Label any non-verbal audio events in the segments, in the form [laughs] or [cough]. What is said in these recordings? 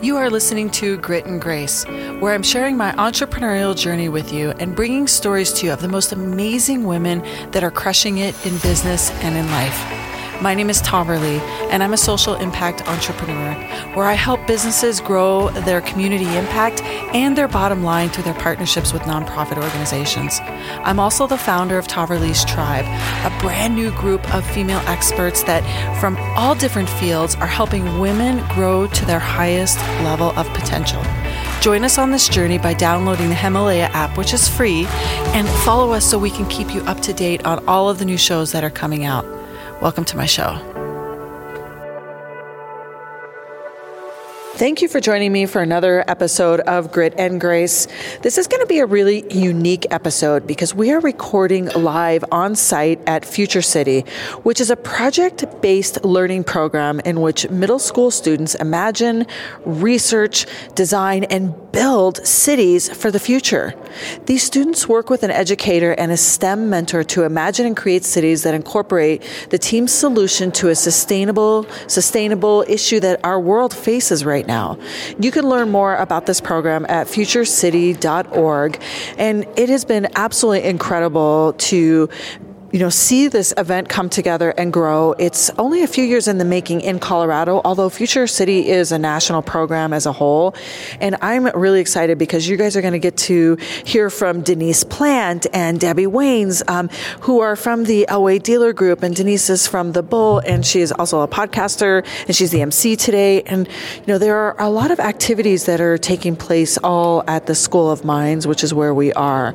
You are listening to Grit and Grace, where I'm sharing my entrepreneurial journey with you and bringing stories to you of the most amazing women that are crushing it in business and in life. My name is Taverly, and I'm a social impact entrepreneur where I help businesses grow their community impact and their bottom line through their partnerships with nonprofit organizations. I'm also the founder of Taverly's Tribe, a brand new group of female experts that, from all different fields, are helping women grow to their highest level of potential. Join us on this journey by downloading the Himalaya app, which is free, and follow us so we can keep you up to date on all of the new shows that are coming out. Welcome to my show. Thank you for joining me for another episode of Grit and Grace. This is going to be a really unique episode because we are recording live on site at Future City, which is a project based learning program in which middle school students imagine, research, design, and build cities for the future. These students work with an educator and a STEM mentor to imagine and create cities that incorporate the team's solution to a sustainable, sustainable issue that our world faces right now. You can learn more about this program at futurecity.org. And it has been absolutely incredible to you know, see this event come together and grow. It's only a few years in the making in Colorado, although Future City is a national program as a whole. And I'm really excited because you guys are going to get to hear from Denise Plant and Debbie Waynes, um, who are from the Elway Dealer Group. And Denise is from The Bull, and she is also a podcaster, and she's the MC today. And, you know, there are a lot of activities that are taking place all at the School of Mines, which is where we are.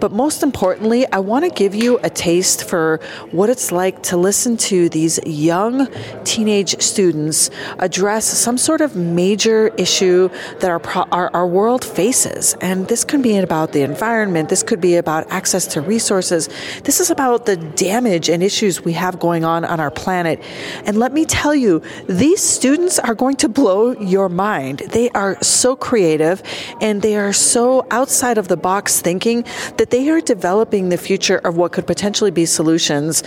But most importantly, I want to give you a taste for what it's like to listen to these young teenage students address some sort of major issue that our, our, our world faces. And this can be about the environment, this could be about access to resources, this is about the damage and issues we have going on on our planet. And let me tell you, these students are going to blow your mind. They are so creative and they are so outside of the box thinking that they are developing the future of what could potentially be solutions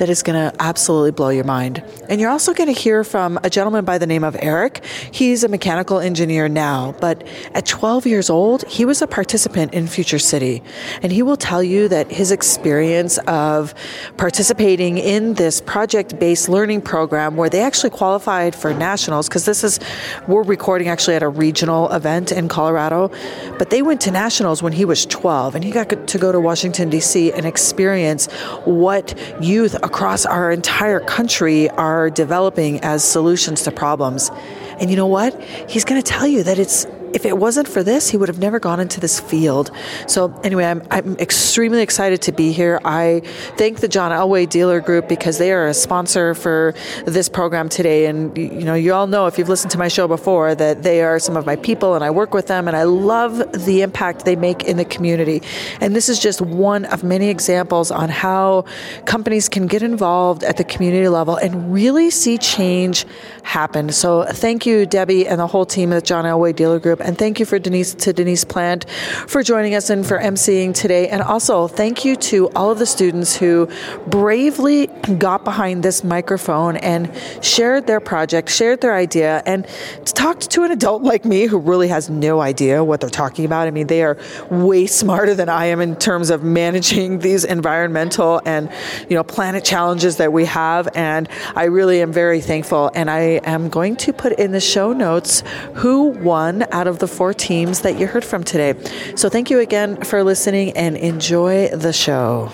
that is going to absolutely blow your mind. And you're also going to hear from a gentleman by the name of Eric. He's a mechanical engineer now, but at 12 years old, he was a participant in Future City. And he will tell you that his experience of participating in this project based learning program where they actually qualified for nationals, because this is, we're recording actually at a regional event in Colorado, but they went to nationals when he was 12 and he got to go to Washington, D.C. and experience what youth across our entire country are developing as solutions to problems. And you know what? He's going to tell you that it's if it wasn't for this, he would have never gone into this field. So anyway, I'm, I'm extremely excited to be here. I thank the John Elway Dealer Group because they are a sponsor for this program today. And you know, you all know if you've listened to my show before that they are some of my people, and I work with them, and I love the impact they make in the community. And this is just one of many examples on how companies can get involved at the community level and really see change happen. So thank you, Debbie, and the whole team at John Elway Dealer Group and thank you for Denise to Denise Plant for joining us and for emceeing today. And also thank you to all of the students who bravely got behind this microphone and shared their project, shared their idea, and talked to an adult like me who really has no idea what they're talking about. I mean, they are way smarter than I am in terms of managing [laughs] these environmental and you know planet challenges that we have. And I really am very thankful. And I am going to put in the show notes who won out of of the four teams that you heard from today. So thank you again for listening and enjoy the show.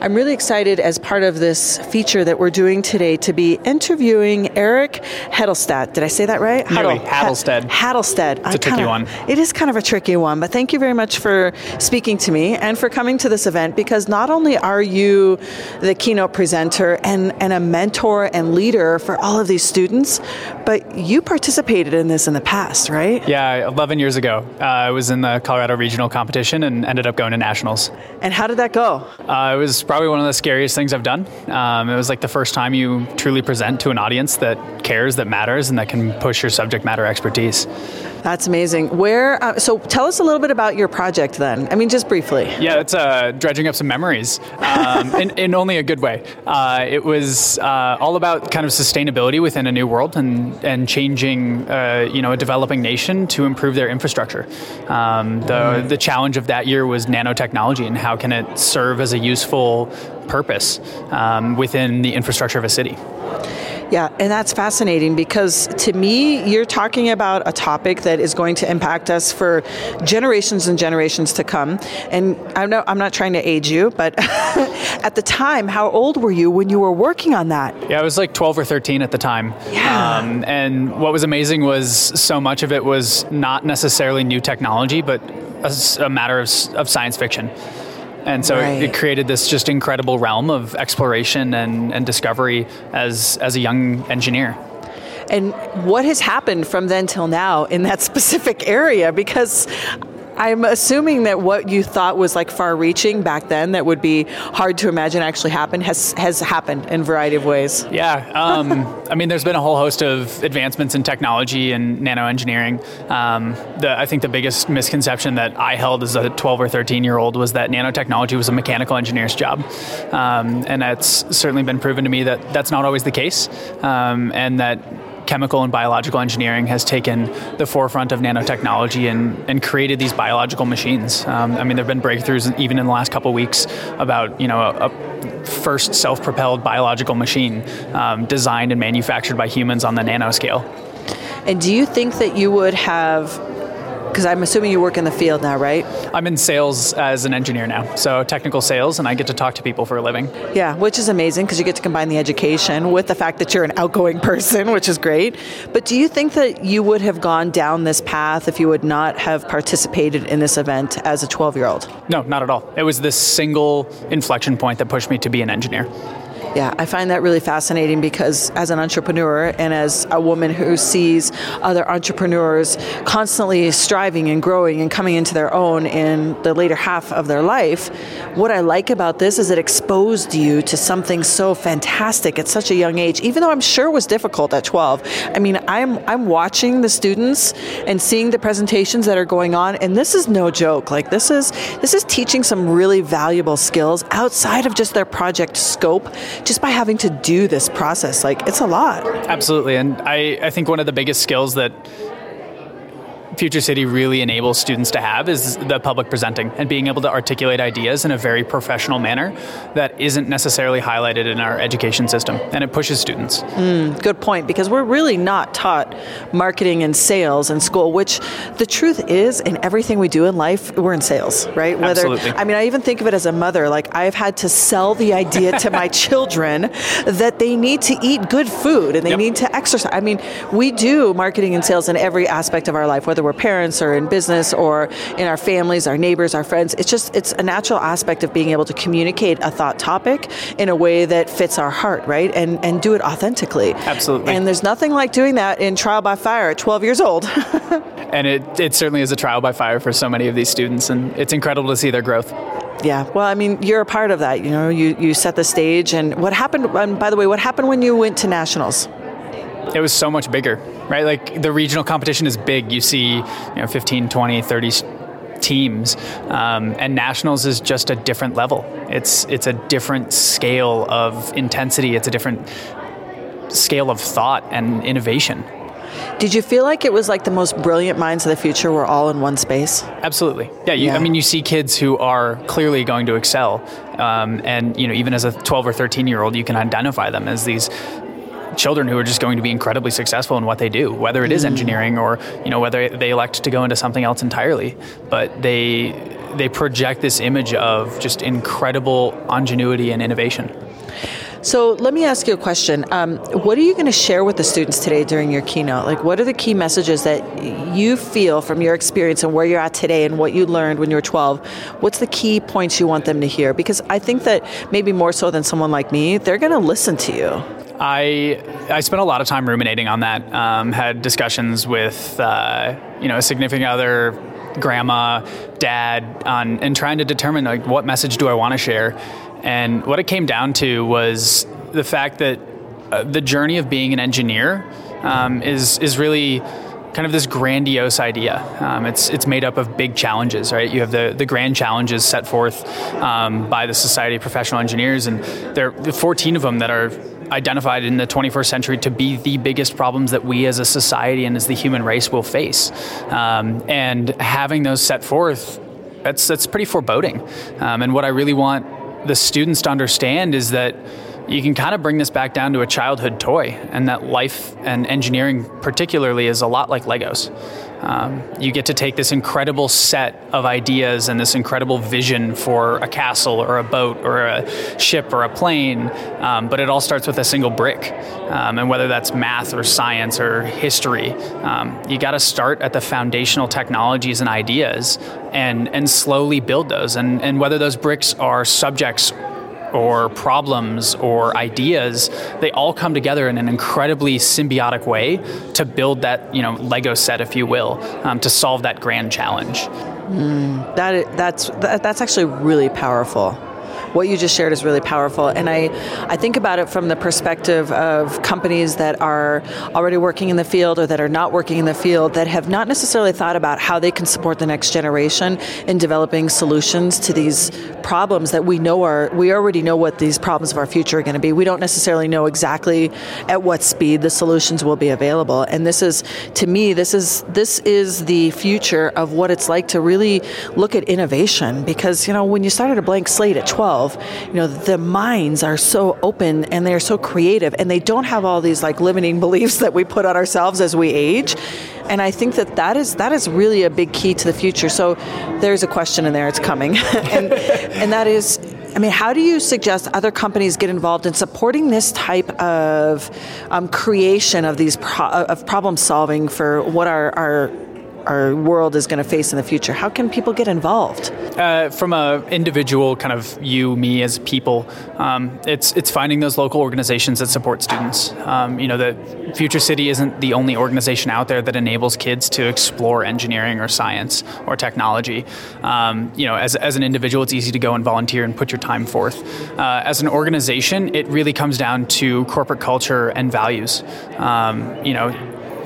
I'm really excited as part of this feature that we're doing today to be interviewing Eric Hedelstad. Did I say that right? Nearly. Hatlestad. Hatlestad. It's a tricky kinda, one. It is kind of a tricky one, but thank you very much for speaking to me and for coming to this event because not only are you the keynote presenter and, and a mentor and leader for all of these students, but you participated in this in the past, right? Yeah, 11 years ago. Uh, I was in the Colorado Regional Competition and ended up going to Nationals. And how did that go? Uh, it was probably one of the scariest things I've done. Um, it was like the first time you truly present to an audience that cares, that matters, and that can push your subject matter expertise. That's amazing. Where? Uh, so tell us a little bit about your project then. I mean, just briefly. Yeah, it's uh, dredging up some memories um, [laughs] in, in, only a good way. Uh, it was uh, all about kind of sustainability within a new world and and changing, uh, you know, a developing nation to improve their infrastructure. Um, the mm. the challenge of that year was nanotechnology and how can it serve as a useful purpose um, within the infrastructure of a city. Yeah, and that's fascinating because to me, you're talking about a topic that is going to impact us for generations and generations to come. And I'm not, I'm not trying to age you, but [laughs] at the time, how old were you when you were working on that? Yeah, I was like 12 or 13 at the time. Yeah. Um, and what was amazing was so much of it was not necessarily new technology, but a, a matter of, of science fiction. And so right. it, created this just incredible realm of exploration and, and discovery as, as a young engineer. And what has happened from then till now in that [laughs] specific area? Because I'm assuming that what you thought was like far reaching back then that would be hard to imagine actually happen has has happened in a variety of ways. Yeah. Um, I mean, there's been a whole host of advancements in technology and nanoengineering. Um, I think the biggest misconception that I held as a 12 or 13 year old was that nanotechnology was a mechanical engineer's job. Um, and that's certainly been proven to me that that's not always the case. Um, and that chemical and biological engineering has taken the forefront of nanotechnology and, and created these biological machines. Um, I mean, there have been breakthroughs even in the last couple weeks about you know a, a first self-propelled biological machine um, designed and manufactured by humans on the nanoscale. And do you think that you would have because I'm assuming you work in the field now, right? I'm in sales as an engineer now, so technical sales, and I get to talk to people for a living. Yeah, which is amazing because you get to combine the education with the fact that you're an outgoing [laughs] person, which is great. But do you think that you would have gone down this path if you would not have participated in this event as a 12 year old? No, not at all. It was this single inflection point that pushed me to be an engineer. Yeah, I find that really fascinating because as an entrepreneur and as a woman who sees other entrepreneurs constantly striving and growing and coming into their own in the later half of their life, what I like about this is it exposed you to something so fantastic at such a young age, even though I'm sure it was difficult at 12. I mean, I'm I'm watching the students and seeing the presentations that are going on and this is no joke. Like this is this is teaching some really valuable skills outside of just their project scope just by having to do this process. Like, it's a lot. Absolutely. And I, I think one of the biggest skills that Future City really enables students to have is the public presenting and being able to articulate ideas in a very professional manner that isn't necessarily highlighted in our education system, and it pushes students. Mm, good point, because we're really not taught marketing and sales in school, which the truth is, in everything we do in life, we're in sales, right? Whether, Absolutely. I mean, I even think of it as a mother, like I've had to sell the idea to my [laughs] children that they need to eat good food and they yep. need to exercise. I mean, we do marketing and sales in every aspect of our life, whether we're parents or in business or in our families, our neighbors, our friends. It's just it's a natural aspect of being able to communicate a thought topic in a way that fits our heart, right? And and do it authentically. Absolutely. And there's nothing like doing that in trial by fire at 12 years old. [laughs] and it it certainly is a trial by fire for so many of these students and it's incredible to see their growth. Yeah, well, I mean, you're a part of that. You know, you, you set the stage. And what happened, and by the way, what happened when you went to nationals? It was so much bigger, right? Like the regional competition is big. You see, you know, 15, 20, 30 teams, um, and nationals is just a different level. It's it's a different scale of intensity. It's a different scale of thought and innovation. Did you feel like it was like the most brilliant minds of the future were all in one space? Absolutely. Yeah, you, yeah. I mean, you see kids who are clearly going to excel, um, and you know, even as a 12 or 13 year old, you can identify them as these children who are just going to be incredibly successful in what they do, whether it is mm. engineering or you know whether they elect to go into something else entirely. But they they project this image of just incredible ingenuity and innovation. So let me ask you a question. Um, what are you going to share with the students today during your keynote? Like, what are the key messages that you feel from your experience and where you're at today and what you learned when you were 12? What's the key points you want them to hear? Because I think that maybe more so than someone like me, they're going to listen to you. I I spent a lot of time ruminating on that. Um, had discussions with uh, you know a significant other, grandma, dad, on and trying to determine like what message do I want to share. And what it came down to was the fact that uh, the journey of being an engineer um, is is really kind of this grandiose idea. Um, it's it's made up of big challenges, right? You have the the grand challenges set forth um, by the Society of Professional Engineers, and there are 14 of them that are identified in the 21st century to be the biggest problems that we as a society and as the human race will face. Um, and having those set forth, that's that's pretty foreboding. Um, and what I really want the students to understand is that you can kind of bring this back down to a childhood toy, and that life and engineering, particularly, is a lot like Legos. Um, you get to take this incredible set of ideas and this incredible vision for a castle or a boat or a ship or a plane, um, but it all starts with a single brick. Um, and whether that's math or science or history, um, you got to start at the foundational technologies and ideas and, and slowly build those. And, and whether those bricks are subjects or problems or ideas, they all come together in an incredibly symbiotic way to build that you know Lego set, if you will, um, to solve that grand challenge. Mm, that that's that, that's actually really powerful what you just shared is really powerful. And I, I think about it from the perspective of companies that are already working in the field or that are not working in the field that have not necessarily thought about how they can support the next generation in developing solutions to these problems that we know are, we already know what these problems of our future are going to be. We don't necessarily know exactly at what speed the solutions will be available. And this is, to me, this is, this is the future of what it's like to really look at innovation because, you know, when you started a blank slate at 12, 12, you know, the minds are so open and they're so creative and they don't have all these like limiting [laughs] beliefs that we put on ourselves as we age. And I think that that is that is really a big key to the future. So there's a question in there; it's coming, [laughs] and and that is I mean, how do you suggest other companies get involved in supporting this type of um, creation of these pro- of problem solving for what our, our our world is going to face in the future. How can people get involved? Uh, from a individual kind of you, me as people, um, it's it's finding those local organizations that support students. Um, you know, the Future City isn't the only organization out there that enables kids to explore engineering or science or technology. Um, you know, as, as an individual, it's easy to go and volunteer and put your time forth. Uh, as an organization, it really comes down to corporate culture and values. Um, you know,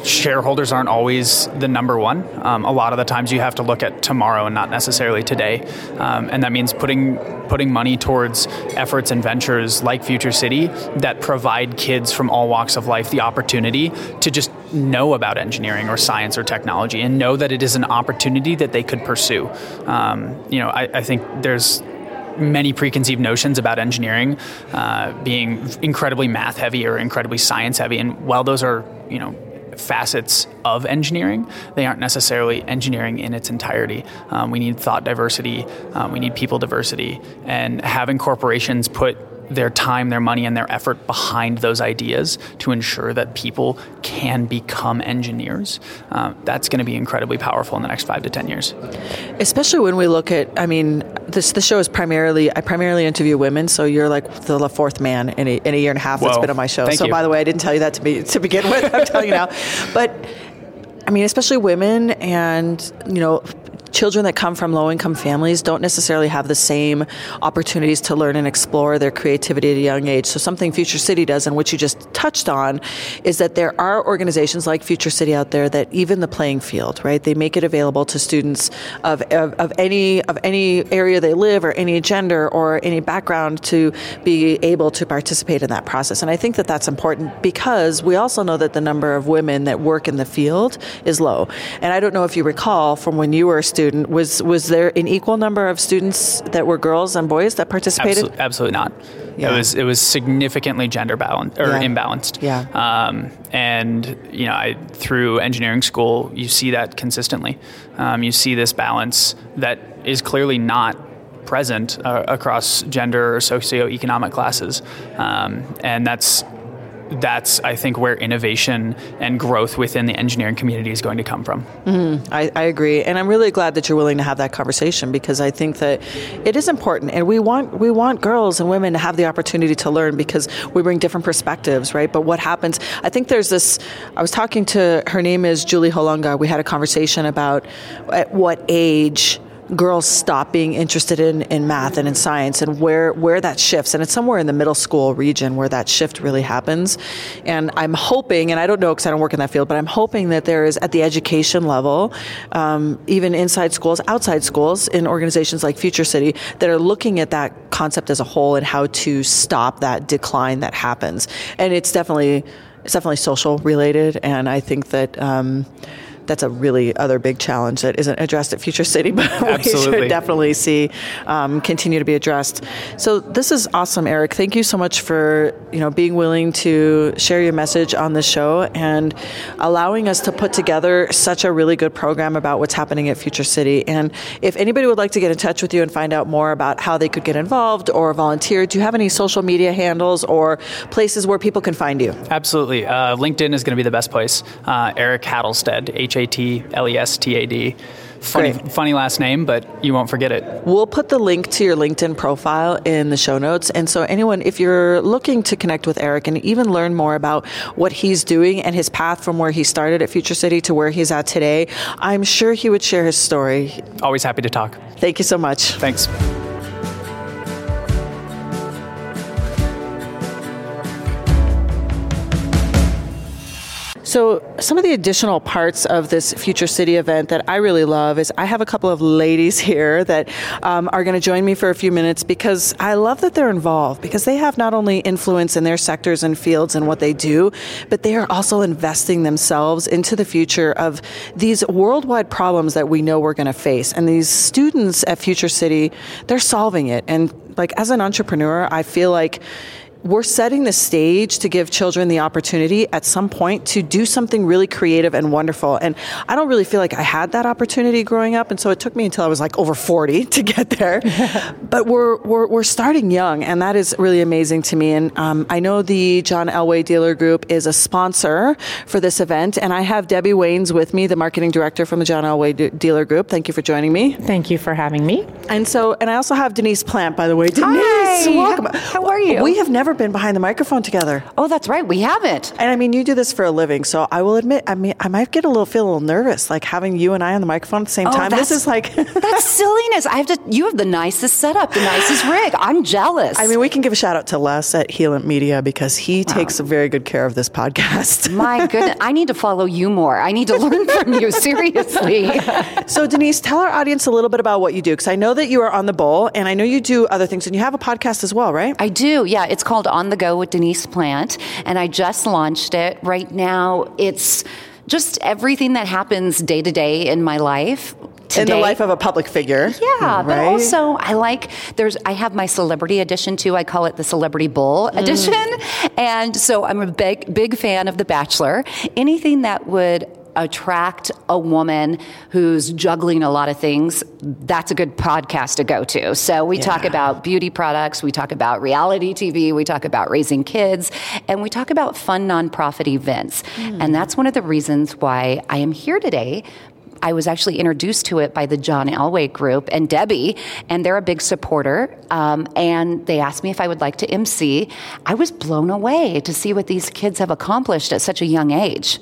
shareholders aren't always the number one. Um, a lot of the times you have to look at tomorrow and not necessarily today, um, and that means putting putting money towards efforts and ventures like Future City that provide kids from all walks of life the opportunity to just know about engineering or science or technology and know that it is an opportunity that they could pursue. Um, you know, I, I think there's many preconceived notions about engineering uh, being incredibly math heavy or incredibly science heavy. And while those are, you know, facets of engineering. They aren't necessarily engineering in its entirety. Um, we need thought diversity, um, we need people diversity, and having corporations put their time, their money, and their effort behind those ideas to ensure that people can become engineers. Uh, that's going to be incredibly powerful in the next five to ten years. Especially when we look at, I mean, this the show is primarily I primarily interview women, so you're like the fourth man in a, in a year and a half that's been on my show. Thank so you. by the way, I didn't tell you that to be to begin with. I'm telling you now, [laughs] but. I mean, especially women and, you know, children that come from low income families don't necessarily have the same opportunities to learn and explore their creativity at a young age. So, something Future City does, and which you just touched on, is that there are organizations like Future City out there that even the playing field, right? They make it available to students of, of, of any of any area they live or any gender or any background to be able to participate in that process. And I think that that's important because we also know that the number of women that work in the field is low. And I don't know if you recall from when you were a student student. Was was there an equal number of students that were girls and boys that participated? Absolutely, absolutely not. Yeah. It was it was significantly gender balanced or yeah. imbalanced. Yeah. Um, and you know, I through engineering school, you see that consistently. Um, you see this balance that is clearly not present uh, across gender or socioeconomic classes, um, and that's that's I think where innovation and growth within the engineering community is going to come from. Mm-hmm. I, I, agree, and I'm really glad that you're willing to have that conversation because I think that it is important, and we want we want girls and women to have the opportunity to learn because we bring different perspectives, right? But what happens? I think there's this. I was talking to her name is Julie Holunga. We had a conversation about at what age girls stop being interested in, in math and in science and where, where that shifts. And it's somewhere in the middle school region where that shift really happens. And I'm hoping, and I don't know because I don't work in that field, but I'm hoping that there is at the education level, um, even inside schools, outside schools, in organizations like Future City, that are looking at that concept as a whole and how to stop that decline that happens. And it's definitely it's definitely social related, and I think that. Um, that's a really other big challenge that isn't addressed at Future City, [laughs] but Absolutely. we should definitely see um, continue to be addressed. So this is awesome, Eric. Thank you so much for you know being willing to share your message on the show and allowing us to put together such a really good program about what's happening at Future City. And if anybody would like to get in touch with you and find out more about how they could get involved or volunteer, do you have any social media handles or places where people can find you? Absolutely. Uh, LinkedIn is going to be the best place. Uh, Eric Hatlestad, H A T L E S T A D. Funny, Great. funny last name, but you won't forget it. We'll put the link to your LinkedIn profile in the show notes. And so, anyone, if you're looking to connect with Eric and even learn more about what he's doing and his path from where he started at Future City to where he's at today, I'm sure he would share his story. Always happy to talk. Thank you so much. Thanks. So, some of the additional parts of this Future City event that I really love is I have a couple of ladies [laughs] here that um, are going to join me for a few minutes because I love that they're involved because they have not only influence in their sectors and fields and what they do, but they are also investing themselves into the future of these worldwide problems that we know we're going to face. And these students at Future City, they're solving it. And like as an entrepreneur, I feel like we're setting the stage to give children the opportunity at some point to do something really creative and wonderful. And I don't really feel like I had that opportunity growing up. And so it took me until I was like over 40 [laughs] to get there. [laughs] but we're, we're, we're starting young, and that is really amazing to me. And um, I know the John Elway Dealer Group is a sponsor for this event. And I have Debbie Waynes with me, the marketing director from the John Elway De- Dealer Group. Thank you for joining me. Thank you for having me. And so, and I also have Denise Plant, by the way. Denise, Hi. welcome. How are you? We have never been behind the microphone together. Oh, that's right. We haven't. And I mean, you do this for a living, so I will admit, I mean, I might get a little feel a little nervous, like having you and I on the microphone at the same Oh, time. This is like, [laughs] That's silliness. I have to. You have the nicest setup, the nicest rig. I'm jealous. I mean, we can give a shout out to Les at Healant Media because he takes a very good care of this podcast. [laughs] my goodness, I need to follow you more. I need to learn from you. [laughs] Seriously. so, Denise, tell our audience a little bit about what you do, because I know that you are on the Bull, and I know you do other things, and you have a podcast as well, right? I do, yeah. It's called On the Go with Denise Plant, and I just launched it. Right now, it's just everything that happens day to day in my life. In the life of a public figure. Yeah, but also I like there's I have my celebrity edition too. I call it the Celebrity Bull mm. edition. And so I'm a big big fan of The Bachelor. Anything that would attract a woman who's juggling a lot of things, that's a good podcast to go to. So we talk about beauty products, we talk about reality TV, we talk about raising kids, and we talk about fun nonprofit events. And that's one of the reasons why I am here today I was actually introduced to it by the John Elway Group and Debbie, and they're a big supporter. Um, and they asked me if I would like to MC. I was blown away to see what these kids have accomplished at such a young age.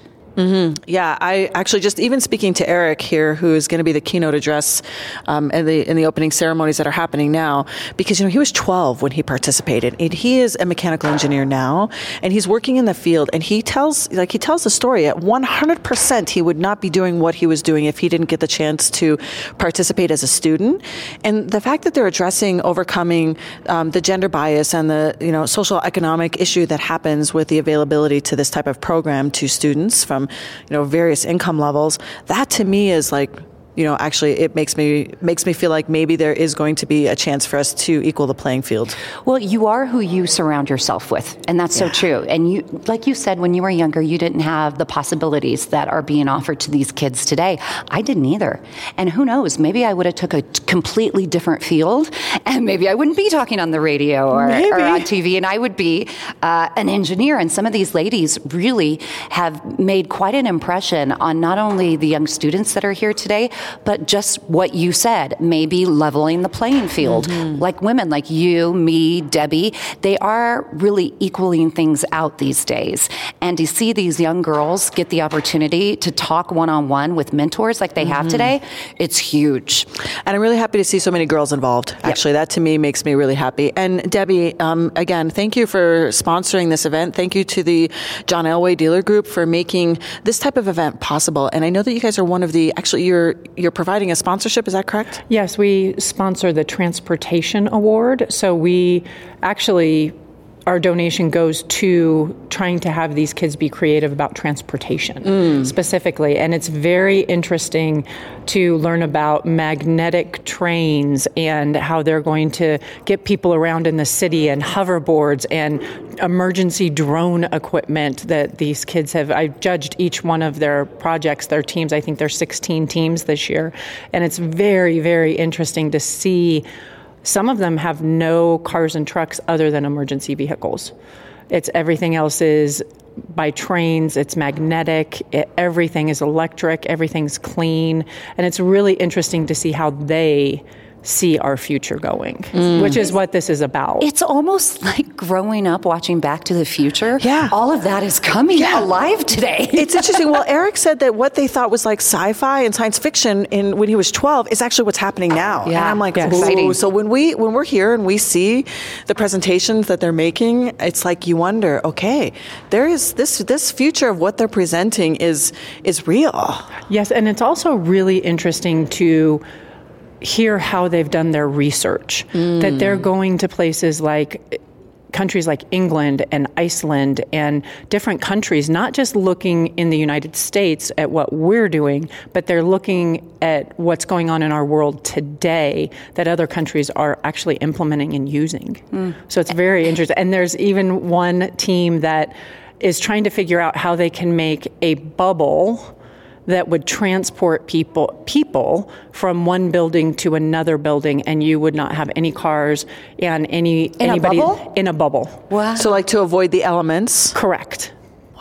Yeah, I actually just even speaking to Eric here, who is going to be the keynote address um, in the in the opening ceremonies that are happening now, because you know he was 12 when he participated, and he is a mechanical engineer now, and he's working in the field, and he tells like he tells the story at 100 percent he would not be doing what he was doing if he didn't get the chance to participate as a student, and the fact that they're addressing overcoming um, the gender bias and the you know social economic issue that happens with the availability to this type of program to students from you know various income levels that to me is like you know actually it makes me makes me feel like maybe there is going to be a chance for us to equal the playing field Well, you are who you surround yourself with, and that's so true. And you, like you said, when you were younger, you didn't have the possibilities that are being offered to these kids today. I didn't either. And who knows? Maybe I would have took a completely different field, [laughs] and maybe I wouldn't be talking on the radio or, or on TV, and I would be uh, an engineer. And some of these ladies really have made quite an impression on not only the young students that are here today, but just what you said, maybe leveling the playing field. Mm-hmm. Like women, like you, me, Debbie, they are really equaling things out these days. And to see these young girls get the opportunity to talk one on one with mentors like they mm-hmm. have today, it's huge. And I'm really happy to see so many girls involved. Actually, yep. that to me makes me really happy. And Debbie, um, again, thank you for sponsoring this event. Thank you to the John Elway Dealer Group for making this type of event possible. And I know that you guys are one of the actually you're you're providing a sponsorship. Is that correct? Yes, we sponsor the Transportation Award. So we actually our donation goes to trying to have these kids be creative about transportation mm. specifically. And it's very interesting to learn about magnetic trains and how they're going to get people around in the city and hoverboards and emergency drone equipment that these kids have. I've judged each one of their projects, their teams. I think there's 16 teams this year. And it's very, very interesting to see some of them have no cars and trucks other than emergency vehicles. It's everything else is by trains, it's magnetic, it, everything is electric, everything's clean, and it's really interesting to see how they see our future going, mm. which is what this is about. It's almost [laughs] like growing up watching Back to the Future. Yeah. All of that is coming yeah. alive today. [laughs] it's interesting. Well, [laughs] Eric said that what they thought was like sci-fi and science fiction in when he was 12 is actually what's happening now. Yeah. And I'm like, yeah, Ooh. so when we when we're here and we see the presentations that they're making, it's like you wonder, okay, there is this this future of what they're presenting is is real. Yes, and it's also really interesting to hear how they've done their research, mm. that they're going to places like countries like England and Iceland and different countries, not just looking in the United States at what we're doing, but they're looking at what's going on in our world today that other countries are actually implementing and using. Mm. So it's very interesting. And there's even one team that is trying to figure out how they can make a bubble that would transport people people from one building to another building, and you would not have any cars and any in anybody a bubble? in a bubble. Wow! So, like to avoid the elements. Correct.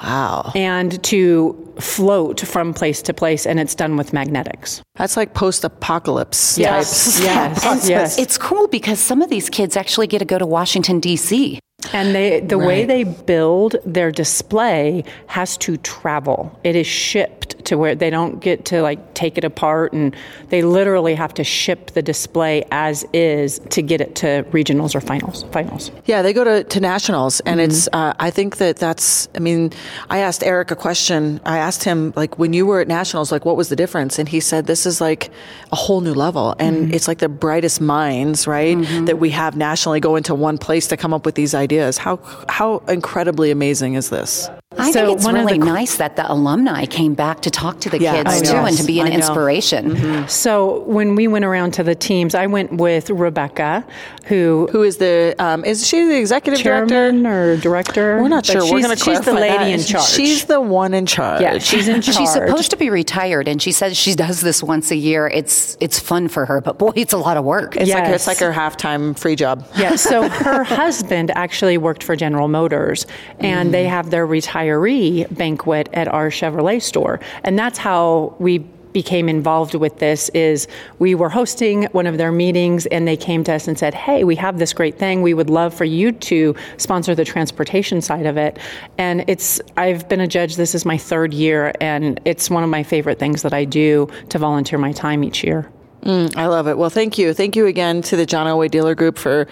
Wow. And to float from place to place, and it's done with magnetics. That's like post apocalypse yes. types. Yes. And yes. It's cool because some of these kids actually get to go to Washington, D.C. And they, the right. way they build their display has to travel. It is shipped to where they don't get to like take it apart, and they literally have to ship the display as is to get it to regionals or finals. Finals. Yeah, they go to, to nationals, and mm-hmm. it's. Uh, I think that that's. I mean, I asked Eric a question. I asked him like, when you were at nationals, like, what was the difference? And he said, this is like a whole new level, and mm-hmm. it's like the brightest minds, right, mm-hmm. that we have nationally go into one place to come up with these ideas ideas. How how incredibly amazing is this? I so think it's really the, nice that the alumni came back to talk to the yeah, kids too and to be an inspiration. Mm-hmm. So when we went around to the teams, I went with Rebecca, who who is the um, is she the executive chairman director or director? We're not sure. We're going to She's the lady that. in charge. She's the one in charge. Yeah, she's in charge. she's supposed to be retired, and she says she does this once a year. It's it's fun for her, but boy, it's a lot of work. It's yes. like it's like her halftime free job. Yeah. So [laughs] her husband actually worked for General Motors, and mm. they have their retiree banquet at our Chevrolet store. And that's how we became involved with this is we were hosting one of their meetings and they came to us and said hey we have this great thing. We would love for you to sponsor the transportation side of it. And it's i've been a judge this is my third year and it's one of my favorite things that i do to volunteer my time each year. Mm, i love it. Well thank you. Thank you again to the john elway dealer group for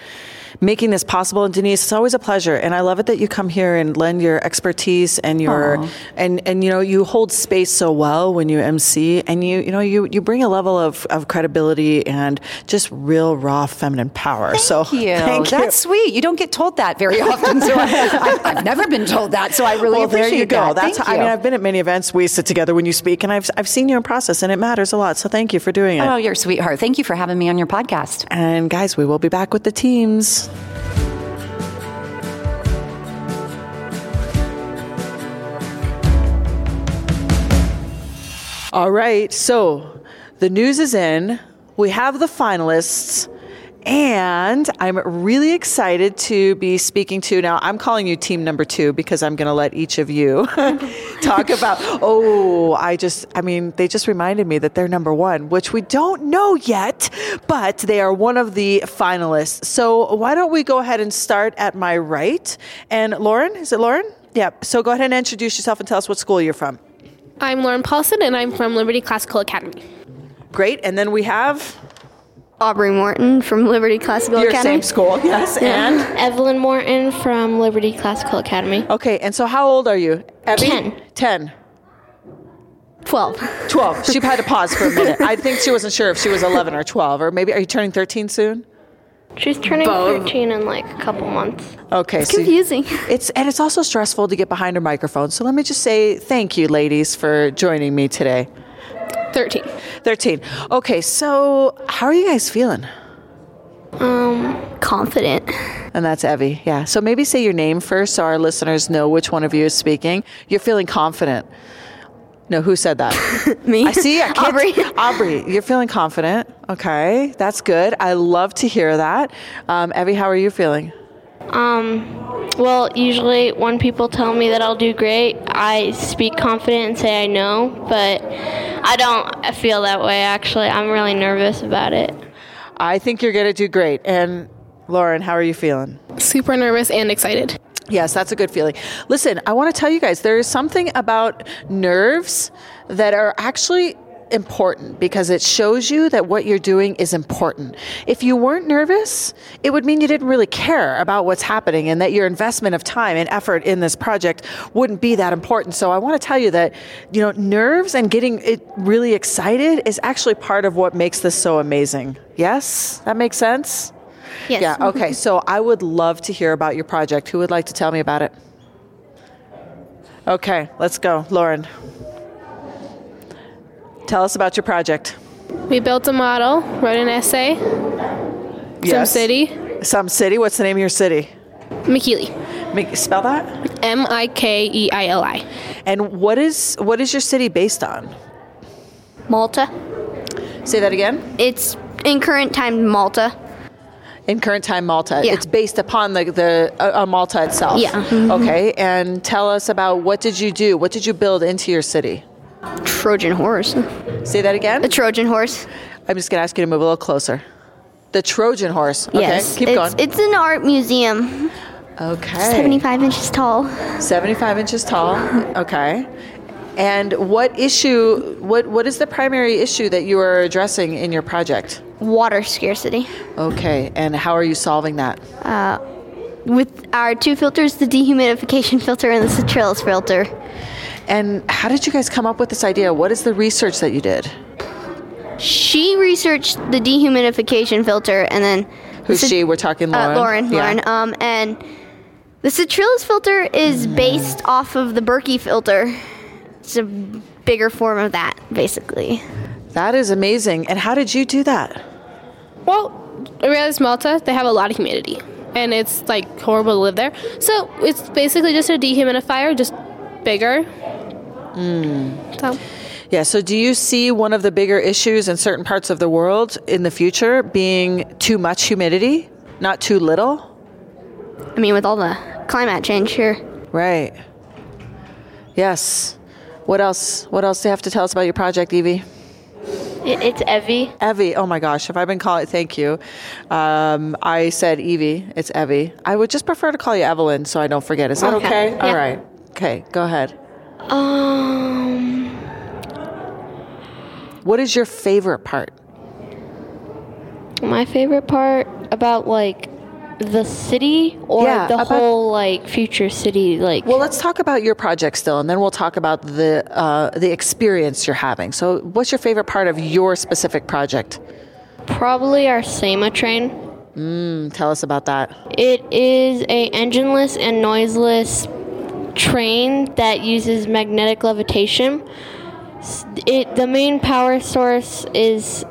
making this possible. And Denise, it's always a pleasure. And I love it that you come here and lend your expertise and your Aww. and and you know you hold space so well when you MC and you you know you you bring a level of, of credibility and just real raw feminine power. Thank so you. [laughs] Thank you. That's sweet. You don't get told that very often. So I, have never been told that. So I really well, appreciate there you go. that. That's how, you. I mean I've been at many events. We sit together when you speak, and I've I've seen you in process, and it matters a lot. So thank you for doing it. Oh, you're a sweetheart. Thank you for having me on your podcast. And guys, we will be back with the teams. All right, so the news is in. We have the finalists, And I'm really excited to be speaking to now. I'm calling you team number two because I'm going to let each of you [laughs] talk about. Oh, I just, I mean, they just reminded me that they're number one, which we don't know yet, but they are one of the finalists. So why don't we go ahead and start at my right? And Lauren, is it Lauren? Yeah. So go ahead and introduce yourself and tell us what school you're from. I'm Lauren Paulson, and I'm from Liberty Classical Academy. Great. And then we have Aubrey Morton from Liberty Classical your Academy. same school. Yes. And Evelyn Morton from Liberty Classical Academy. okay. And so how old are you? Evie? Ten. 10. 12. 12. [laughs] She had to pause for a minute. I think she wasn't sure if she was 11 or 12, or maybe are you turning 13 soon? She's turning Both. 13 in like a couple months. Okay, so It's Confusing. it's and it's also stressful to get behind a microphone. So let me just say thank you, ladies, for joining me today. 13. 13. Okay, so how are you guys feeling? Um, Confident. And that's Evie. Yeah. So maybe say your name first, so our listeners know which one of you is speaking. You're feeling confident. No, who said that? [laughs] Me. I see. I [laughs] can't- Aubrey. Aubrey, you're feeling confident. Okay, that's good. I love to hear that. Um, Evie, how are you feeling? Um, well, usually when people tell me that I'll do great, I speak confident and say I know, but I don't feel that way actually. I'm really nervous about it. I think you're going to do great. And Lauren, how are you feeling? Super nervous and excited. Yes, that's a good feeling. Listen, I want to tell you guys there is something about nerves that are actually important because it shows you that what you're doing is important. If you weren't nervous, it would mean you didn't really care about what's happening and that your investment of time and effort in this project wouldn't be that important. So I want to tell you that, you know, nerves and getting it really excited is actually part of what makes this so amazing. Yes? That makes sense? Yes. Yeah, okay. So I would love to hear about your project. Who would like to tell me about it? Okay, let's go. Lauren. Tell us about your project. We built a model, wrote an essay, some city, Some city. What's the name of your city? McKeely. Make, spell that. M I K E I L I. And what is what is your city based on? Malta. Say that again. It's in current time Malta. In current time, Malta. Yeah. It's based upon the the uh, uh, Malta itself. Yeah. Mhm. Okay. And tell us about what did you do? What did you build into your city? Trojan horse. Say that again. The Trojan horse. I'm just gonna ask you to move a little closer. The Trojan horse. Okay. yes. Keep it's, going. It's an art museum. Okay. 75 inches tall. 75 inches tall. Okay. And what issue, what, what is the primary issue that you are addressing in your project? Water scarcity. Okay. And how are you solving that? Uh, With our two filters, the dehumidification filter and the Citrillus filter. And how did you guys come up with this idea? What is the research that you did? She researched the dehumidification filter and then Who's the she? We're talking Lauren. Uh, Lauren, Yeah. Lauren. Um, and the Citrillus filter is based off of the Berkey filter. It's a bigger form of that, basically. That is amazing. And how did you do that? Well, I realized Malta, they have a lot of humidity. And it's like horrible to live there. So it's basically just a dehumidifier, just bigger. Hmm. So Yeah, so do you see one of the bigger issues in certain parts of the world in the future being too much humidity, not too little? I mean, with all the climate change here. Right. Yes. What else? What else do you have to tell us about your project, Evie? It, it's Evie. Evie. Oh my gosh, if I've been calling, thank you. Um, I said Evie. It's Evie. I would just prefer to call you Evelyn so I don't forget. Is that okay? Okay. Yeah. right. Okay, go ahead. Um, What is your favorite part? my favorite part about like the city or Yeah, the about- whole like future city like Well, let's talk about your project still, and then we'll talk about the uh, the experience you're having. So, what's your favorite part of your specific project? probably our SEMA train. Mm, tell us about that. It is a engineless and noiseless train that uses magnetic levitation. It the main power source is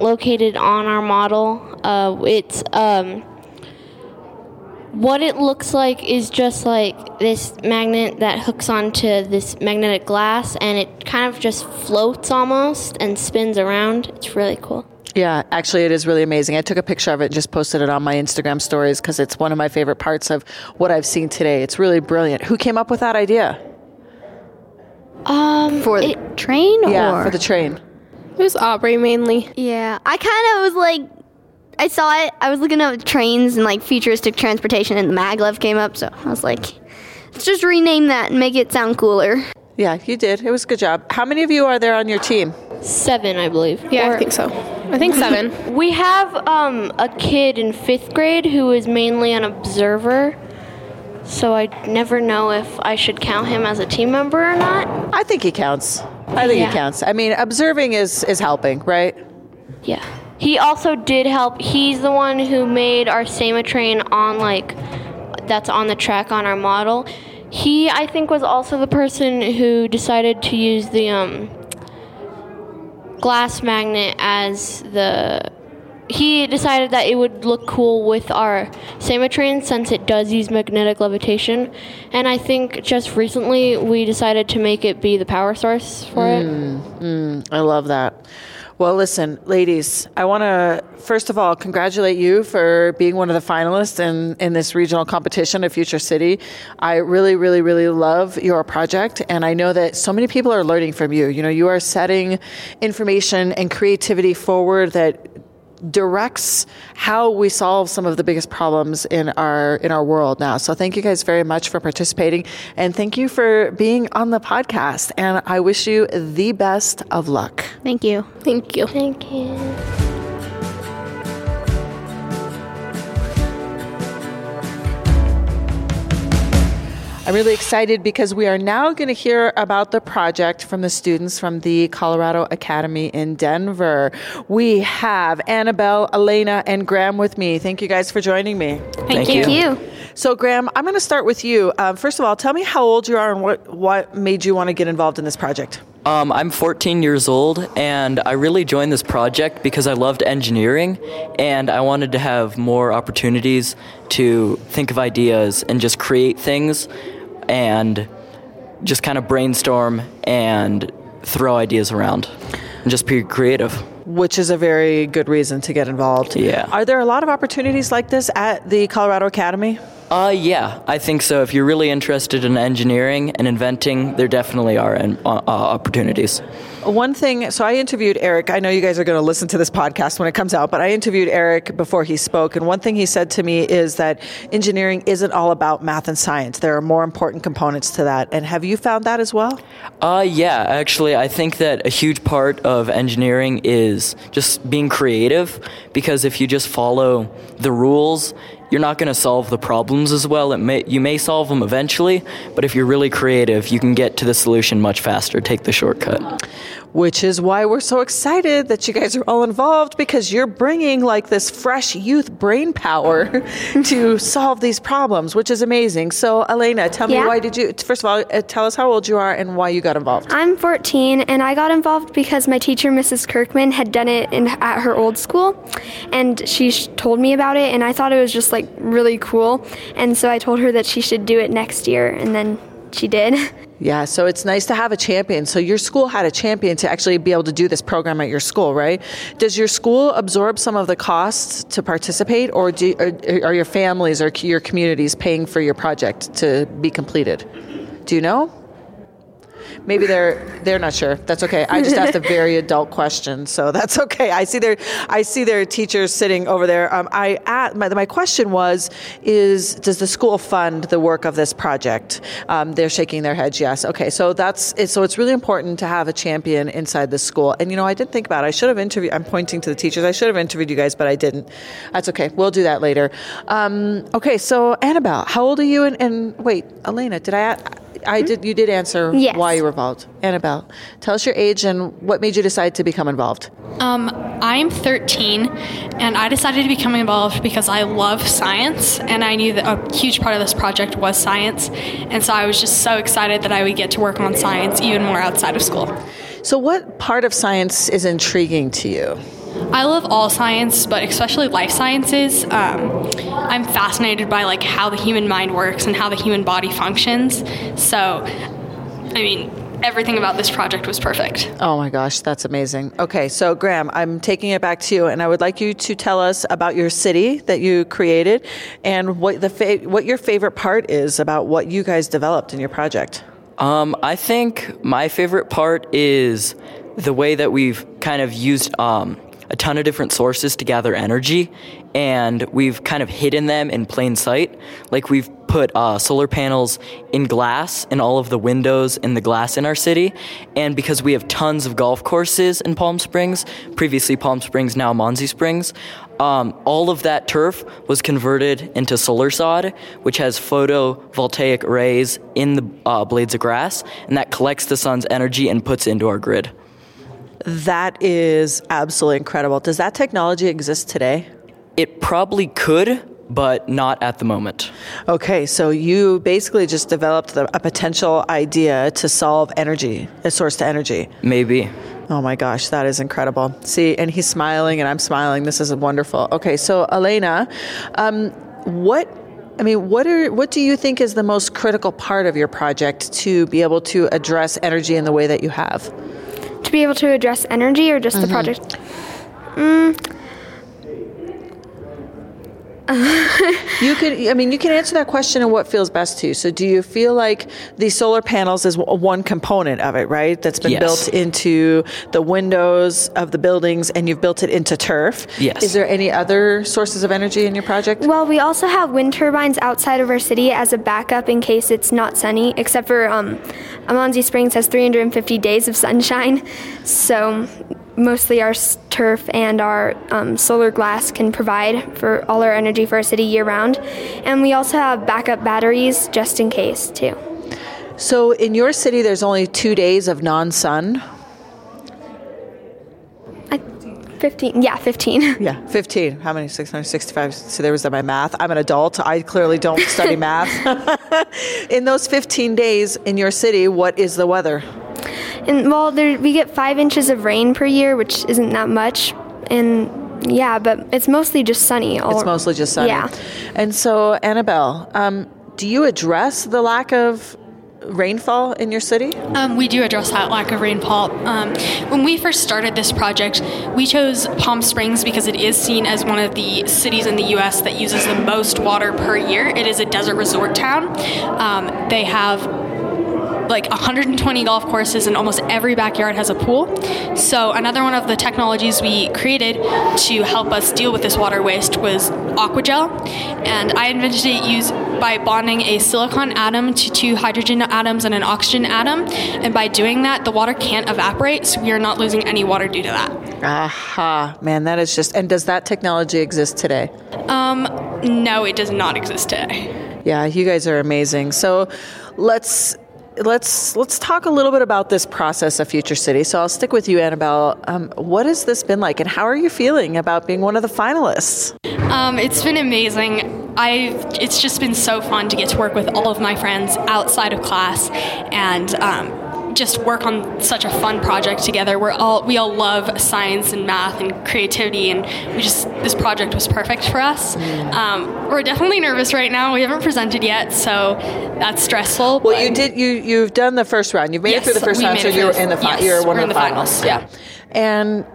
located on our model. Uh, it's um, what it looks like is just like this magnet that hooks onto this magnetic glass, and it kind of just floats almost and spins around. It's really cool. Yeah, actually, it is really amazing. I took a picture of it and just posted it on my Instagram stories because it's one of my favorite parts of what I've seen today. It's really brilliant. Who came up with that idea? Um, For the it- train or Yeah, for the train. It was Aubrey mainly. Yeah, I kind of was like, I saw it. I was looking up trains and like futuristic transportation, and the maglev came up. So I was like, let's just rename that and make it sound cooler. Yeah, you did. It was a good job. How many of you are there on your team? seven, I believe. Yeah, Or- I think so. I think seven. [laughs] We have um, a kid in fifth grade who is mainly an observer, so I never know if I should count him as a team member or not. I think he counts. I think Yeah. he counts. I mean, observing is is helping, right? Yeah. He also did help. He's the one who made our SEMA train on like that's on the track on our model. He, I think, was also the person who decided to use the um, glass magnet as the. He decided that it would look cool with our SEMA train since it does use magnetic levitation. And I think just recently we decided to make it be the power source for it. I love that. Well, listen, ladies, I want to first of all congratulate you for being one of the finalists in, in this regional competition of Future City. I really, really, really love your project, and I know that so many people are learning from you. You know, you are setting information and creativity forward that directs how we solve some of the biggest problems in our in our world now. So thank you guys very much for participating and thank you for being on the podcast and I wish you the best of luck. Thank you. Thank you. Thank you. I'm really excited because we are now going to hear about the project from the students from the Colorado Academy in Denver. We have Annabelle, Elena, and Graham with me. Thank you guys for joining me. Thank, Thank you. So, Graham, I'm going to start with you. Um, first of all, tell me how old you are and what, what made you want to get involved in this project. Um, I'm 14 years old, and I really joined this project because I loved engineering, and I wanted to have more opportunities to think of ideas and just create things, and just kind of brainstorm and throw ideas around, and just be creative. Which is a very good reason to get involved. Yeah. Are there a lot of opportunities like this at the Colorado Academy? Uh, yeah, I think so. If you're really interested in engineering and inventing, there definitely are uh, uh, opportunities. One thing, so I interviewed Eric. I know you guys are going to listen to this podcast when it comes out, but I interviewed Eric before he spoke. And one thing he said to me is that engineering isn't all about math and science. There are more important components to that. And have you found that as well? Uh, yeah, actually, I think that a huge part of engineering is just being creative because if you just follow the rules, you're not going to solve the problems as well. It may, you may solve them eventually, but if you're really creative, you can get to the solution much faster. Take the shortcut. Which is why we're so excited that you guys are all involved because you're bringing like this fresh youth brain power [laughs] to solve these problems, which is amazing. So, Elena, tell me why did you, first of all, uh, tell us how old you are and why you got involved. I'm 14, and I got involved because my teacher, Mrs. Kirkman, had done it in, at her old school, and she told me about it, and I thought it was just like really cool, and so I told her that she should do it next year, and then she did. [laughs] Yeah, so it's nice to have a champion. So your school had a champion to actually be able to do this program at your school, right? Does your school absorb some of the costs to participate, or do, are, are your families or your communities paying for your project to be completed? Do you know? Maybe they're they're not sure. That's okay. I just asked a very adult question, so that's okay. I see their I see their teachers sitting over there. Um, I at, my my question was is does the school fund the work of this project? Um, they're shaking their heads. Yes. Okay. So that's so it's really important to have a champion inside the school. And you know I didn't think about it. I should have interviewed. I'm pointing to the teachers. I should have interviewed you guys, but I didn't. That's okay. We'll do that later. Um, okay. So Annabelle, how old are you? And, and wait, Elena, did I? I did. You did answer Yes. why you were involved. Annabelle, tell us your age and what made you decide to become involved. Um, I'm 13, and I decided to become involved because I love science, and I knew that a huge part of this project was science, and so I was just so excited that I would get to work on science even more outside of school. So, what part of science is intriguing to you? I love all science, but especially life sciences. Um, I'm fascinated by like how the human mind works and how the human body functions. So, I mean, everything about this project was perfect. Oh my gosh, that's amazing. Okay, so Graham, I'm taking it back to you, and I would like you to tell us about your city that you created, and what the fa- what your favorite part is about what you guys developed in your project. Um, I think my favorite part is the way that we've kind of used um, a ton of different sources to gather energy, and we've kind of hidden them in plain sight. Like we've put uh, solar panels in glass in all of the windows in the glass in our city, and because we have tons of golf courses in Palm Springs, previously Palm Springs, now Monsey Springs, um, all of that turf was converted into solar sod, which has photovoltaic rays in the uh, blades of grass, and that collects the sun's energy and puts into our grid. That is absolutely incredible. Does that technology exist today? It probably could, but not at the moment. Okay, so you basically just developed the, a potential idea to solve energy, a source to energy. Maybe. Oh my gosh, that is incredible. See, and he's smiling and I'm smiling. This is wonderful. Okay, so Elena, um, what I mean, what are what do you think is the most critical part of your project to be able to address energy in the way that you have? To be able to address energy or just mm-hmm. the project? Mm, [laughs] you could, I mean, you can answer that question and what feels best to you. So, do you feel like the solar panels is one component of it, right? That's been yes. built into the windows of the buildings, and you've built it into turf. Yes. Is there any other sources of energy in your project? Well, we also have wind turbines outside of our city as a backup in case it's not sunny. Except for um, Amonzi Springs has 350 days of sunshine, so mostly our turf and our um, solar glass can provide for all our energy for our city year round. And we also have backup batteries just in case, too. So, in your city, there's only two days of non sun? 15 yeah 15 [laughs] yeah 15 how many? 665 so there was my math. I'm an adult. I clearly don't study [laughs] math. [laughs] In those 15 days in your city what is the weather and well, there, we get five inches of rain per year, which isn't that much. And yeah, but it's mostly just sunny. All, it's mostly just sunny. Yeah. And so, Annabelle, um, do you address the lack of rainfall in your city? Um, we do address that lack of rainfall. Um, when we first started this project, we chose Palm Springs because it is seen as one of the cities in the U.S. that uses the most water per year. It is a desert resort town. Um, they have like 120 golf courses and almost every backyard has a pool. So another one of the technologies we created to help us deal with this water waste was Aquagel, and I invented it used by bonding a silicon atom to two hydrogen atoms and an oxygen atom, and by doing that, the water can't evaporate, so we are not losing any water due to that. Aha, man, that is just. And does that technology exist today? Um, no, it does not exist today. Yeah, you guys are amazing. So let's let's let's talk a little bit about this process of Future City. So I'll stick with you, Annabelle. Um, what has this been like, and how are you feeling about being one of the finalists? Um, it's been amazing. I it's just been so fun to get to work with all of my friends outside of class, and um, just work on such a fun project together. We're all we all love science and math and creativity, and we just this project was perfect for us. Um, we're definitely nervous right now. We haven't presented yet, so that's stressful. Well, you did. You you've done the first round. You've made yes, it through the first round, so you're in the fi- yes, you're one of the, the finals. finals. Yeah. And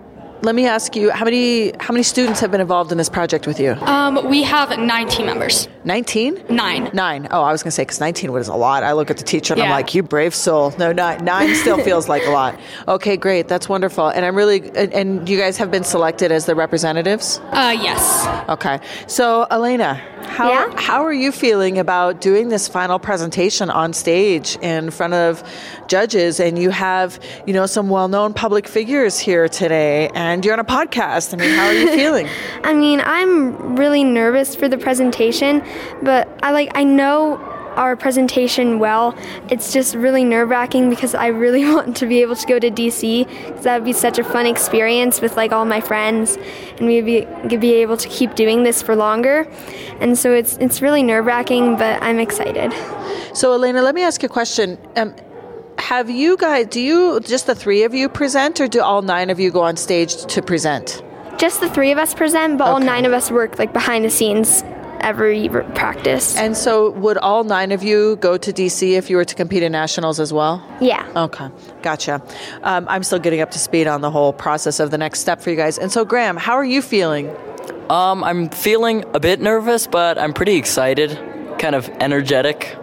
let me ask you how many how many students have been involved in this project with you? Um, we have nine team members. 19? Nine. Nine. Oh, I was going to say because 19 was a lot. I look at the teacher and yeah. I'm like, you brave soul. No, nine, nine still [laughs] feels like a lot. Okay, great. That's wonderful. And I'm really and, and you guys have been selected as the representatives. Uh, yes. Okay. So Elena, how yeah? how are you feeling about doing this final presentation on stage in front of judges? And you have you know some well known public figures here today, and you're on a podcast. I mean, how are you feeling? [laughs] I mean, I'm really nervous for the presentation, but I like I know our presentation well. It's just really nerve wracking because I really [laughs] want to be able to go to DC because that would be such a fun experience with like all my friends, and we'd be, be able to keep doing this for longer. And so it's it's really nerve wracking, but I'm excited. So Elena, let me ask you a question. Um, have you guys? Do you just the three of you present, or do all nine of you go on stage to present? Just the three of us present, but okay. all nine of us work like behind the scenes every practice. And so, would all nine of you go to DC if you were to compete in nationals as well? Yeah. Okay, gotcha. Um, I'm still getting up to speed on the whole process of the next step for you guys. And so, Graham, how are you feeling? Um, I'm feeling a bit nervous, but I'm pretty excited, kind of energetic.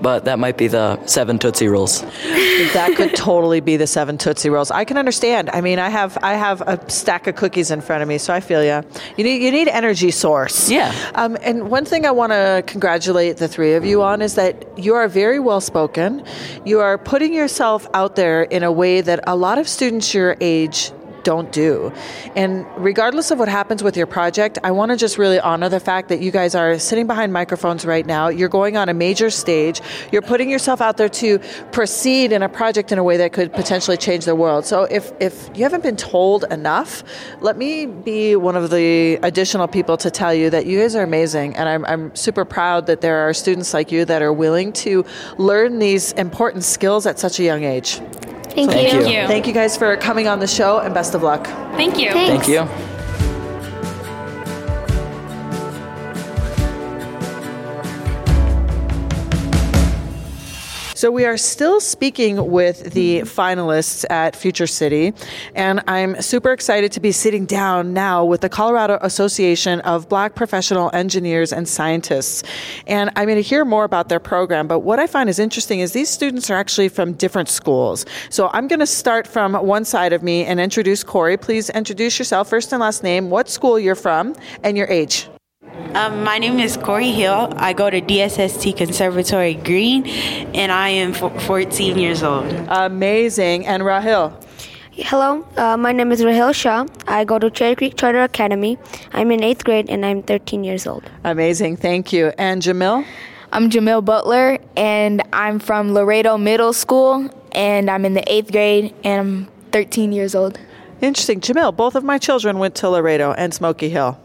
But that might be the seven Tootsie Rolls. that could totally be the seven Tootsie Rolls. I can understand. I mean, I have I have a stack of cookies in front of me, so I feel you. You need you need energy source. Yeah. Um, and one thing I want to congratulate the three of you on is that you are very well spoken. You are putting yourself out there in a way that a lot of students your age don't do. And regardless of what happens with your project, I want to just really honor the fact that you guys are sitting behind microphones right now. You're going on a major stage. You're putting yourself out there to proceed in a project in a way that could potentially change the world. So if, if you haven't been told enough, let me be one of the additional people to tell you that you guys are amazing. And I'm, I'm super proud that there are students like you that are willing to learn these important skills at such a young age. Thank, Thank you. you. Thank you. Thank you guys for coming on the show and best of luck. Thank you. Thanks. Thank you. So we are still speaking with the finalists at Future City, and I'm super excited to be sitting down now with the Colorado Association of Black Professional Engineers and Scientists. And I'm going to hear more about their program, but what I find is interesting is these students are actually from different schools. So I'm going to start from one side of me and introduce Corey. Please introduce yourself, first and last name, what school you're from, and your age. Um, my name is Corey Hill. I go to DSST Conservatory Green, and I am fo- 14 years old. Amazing. And Rahil. Hello, uh, my name is Rahil Shah. I go to Cherry Creek Charter Academy. I'm in eighth grade and I'm 13 years old. Amazing. Thank you. And Jamil? I'm Jamil Butler, and I'm from Laredo Middle School, and I'm in the eighth grade, and I'm 13 years old. Interesting. Jamil, both of my children went to Laredo and Smoky Hill.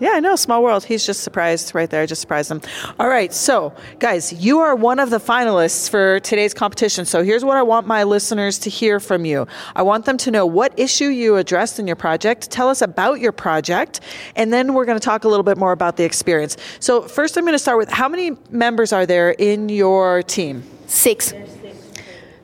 Yeah, I know. Small world. He's just surprised right there. I just surprised him. All right. So, guys, you are one of the finalists for today's competition. So, here's what I want my listeners to hear from you. I want them to know what issue you addressed in your project. Tell us about your project. And then we're going to talk a little bit more about the experience. So, first, I'm going to start with how many members are there in your team? Six.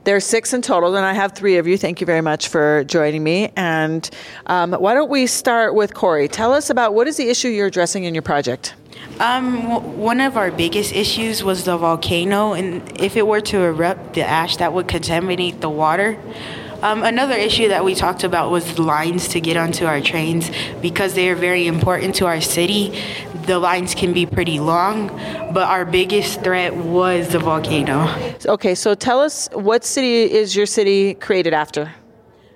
There's six in total, and I have three of you. Thank you very much for joining me. And um, why don't we start with Corey? Tell us about what is the issue you're addressing in your project? Um, w- one of our biggest issues was the volcano, and if it were to erupt, the ash that would contaminate the water. Um, another issue that we talked about was lines to get onto our trains because they are very important to our city. The lines can be pretty long, but our biggest threat was the volcano. Okay, so tell us what city is your city created after?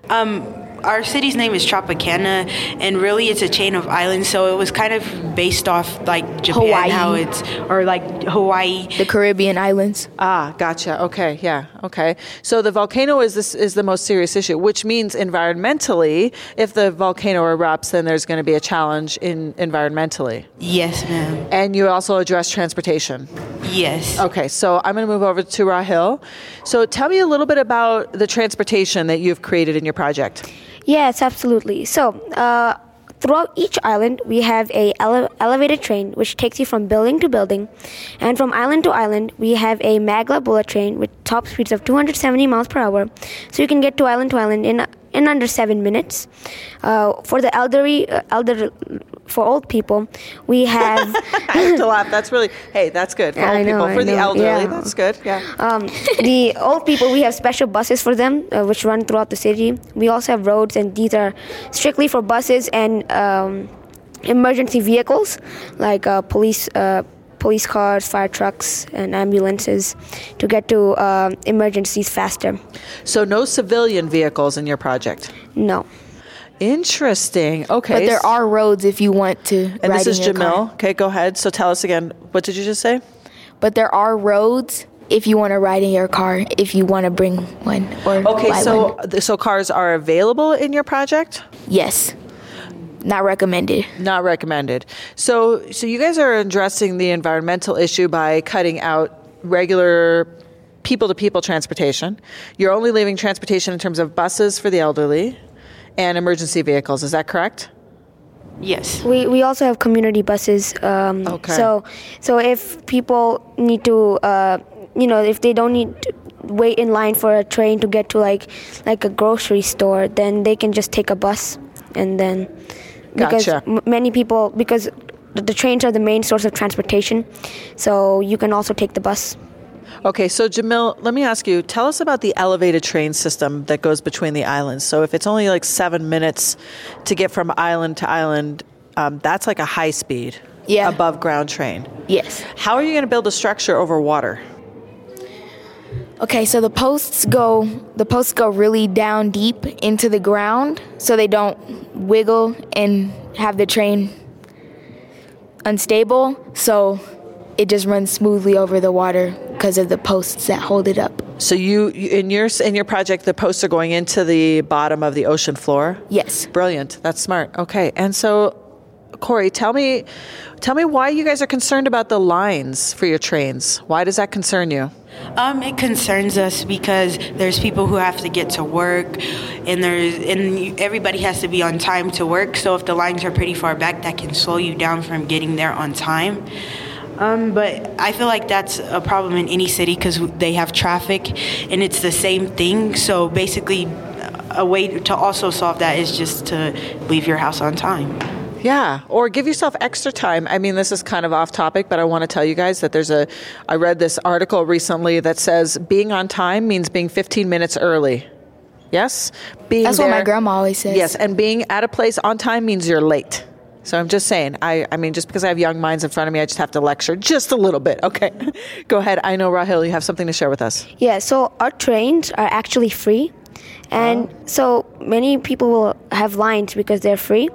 Um, our city's name is Tropicana, and really it's a chain of islands. So it was kind of based off like Japan, Hawaii. how it's or like Hawaii. The Caribbean islands. Ah, gotcha. Okay, yeah, okay. So the volcano is this is the most serious issue, which means environmentally, if the volcano erupts, then there's going to be a challenge in environmentally. Yes, ma'am. And you also address transportation. Yes. Okay, so I'm going to move over to Rahil. So tell me a little bit about the transportation that you've created in your project. Yes, absolutely. So, uh, throughout each island, we have a ele- elevated train which takes you from building to building, and from island to island, we have a Maglev bullet train with top speeds of 270 miles per hour, so you can get to island to island in in under seven minutes. Uh, for the elderly, uh, for old people, we have. [laughs] I have to laugh. That's really hey, that's good for I old know, people. I For the elderly, yeah. that's good. Yeah. Um, [laughs] the old people, we have special buses for them, uh, which run throughout the city. We also have roads, and these are strictly for buses and um, emergency vehicles, like uh, police. Uh, Police cars, fire trucks, and ambulances to get to uh, emergencies faster. So no civilian vehicles in your project. No. Interesting. Okay. But there are roads if you want to. And ride this is in your car. Jamil. Okay, go ahead. So tell us again. What did you just say? But there are roads if you want to ride in your car, if you want to bring one or Okay, so one. so cars are available in your project? Yes. Not recommended. Not recommended. So so you guys are addressing the environmental issue by cutting out regular people to people transportation. You're only leaving transportation in terms of buses for the elderly and emergency vehicles. Is that correct? Yes. We, we also have community buses. Um, Okay. So so if people need to, uh, you know, if they don't need to wait in line for a train to get to like like a grocery store, then they can just take a bus, and then because Gotcha. m- many people because the, the trains are the main source of transportation, so you can also take the bus. Okay, so Jamil, let me ask you tell us about the elevated train system that goes between the islands. So if it's only like seven minutes to get from island to island, um, that's like a high speed, Yeah. above ground train. Yes. How are you going to build a structure over water? Okay, so the posts go the posts go really down deep into the ground so they don't wiggle and have the train unstable. So it just runs smoothly over the water because of the posts that hold it up. So you you- in your in your project, the posts are going into the bottom of the ocean floor. Yes. Brilliant. That's smart. Okay, and so Corey, tell me, tell me why you guys are concerned about the lines for your trains. Why does that concern you? Um, it concerns us because there's people who have to get to work, and there's and everybody has to be on time to work. So if the lines are pretty far back, that can slow you down from getting there on time. Um, but I feel like that's a problem in any city because they have traffic, and it's the same thing. So basically, a way to also solve that is just to leave your house on time. Yeah, or give yourself extra time. I mean, this is kind of off topic, but I want to tell you guys that there's a. I read this article recently that says being on time means being 15 minutes early. Yes, being That's what my grandma always says. Yes, and being at a place on time means you're late. So I'm just saying. I, I mean, just because I have young minds in front of me, I just have to lecture just a little bit. Okay, [laughs] go ahead. I know Rahil, you have something to share with us. Yeah, so our trains are actually free. And oh. so many people will have lines because they're free.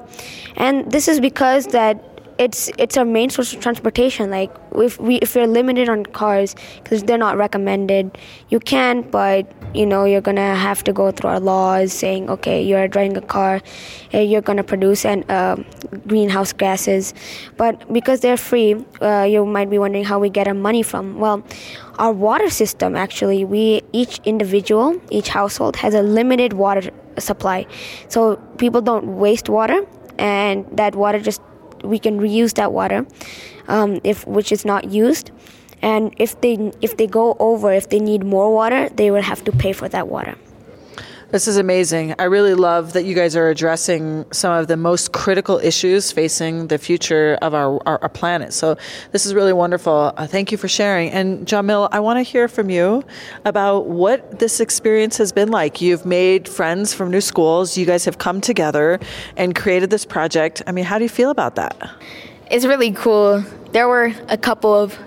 And this is because that it's it's our main source of transportation. Like if we if we're limited on cars because they're not recommended, you can, but you know you're gonna have to go through our laws saying, okay, you're driving a car, and you're gonna produce and um greenhouse gases. But because they're free, uh, you might be wondering how we get our money from. Well, our water system actually, we each individual, each household has a limited water supply, so people don't waste water, and that water just we can reuse that water um, if which is not used. And if they if they go over if they need more water they will have to pay for that water This is amazing. I really love that you guys are addressing some of the most critical issues facing the future of our, our, our planet. So, this is really wonderful. Uh, thank you for sharing. And, Jamil, I want to hear from you about what this experience has been like. You've made friends from new schools, you guys have come together and created this project. I mean, how do you feel about that? It's really cool. There were a couple of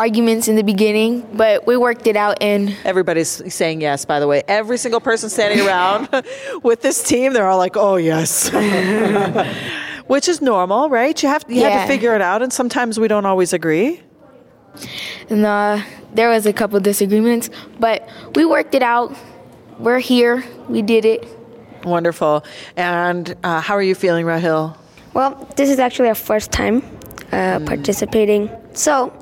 arguments in the beginning, but we worked it out and Everybody's saying yes, by the way. Every single person standing around [laughs] with this team, they're all like, oh, yes. [laughs] Which is normal, right? You have, you have to figure it out, and sometimes we don't always agree. and uh, there was a couple disagreements, but we worked it out. We're here. We did it. Wonderful. And uh, how are you feeling, Rahil? well this is actually our first time uh, participating so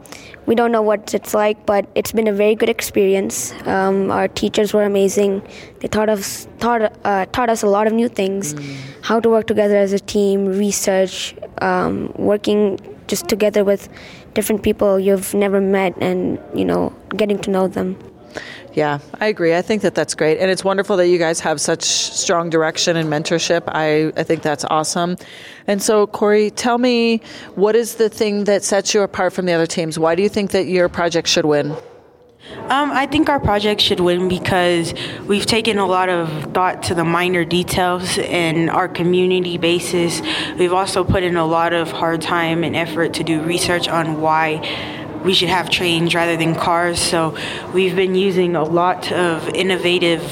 we don't know what it's like but it's been a very good experience. Um, our teachers were amazing. They taught us taught, uh, taught us a lot of new things. How to work together as a team research um, working just together with different people you've never met and you know getting to know them Yeah, I agree. I think that that's great. And it's wonderful that you guys have such strong direction and mentorship. I, I think that's awesome. And so, Corey, tell me what is the thing that sets you apart from the other teams? Why do you think that your project should win? Um, I think our project should win because we've taken a lot of thought to the minor details and our community basis. We've also put in a lot of hard time and effort to do research on why we should have trains rather than cars. So we've been using a lot of innovative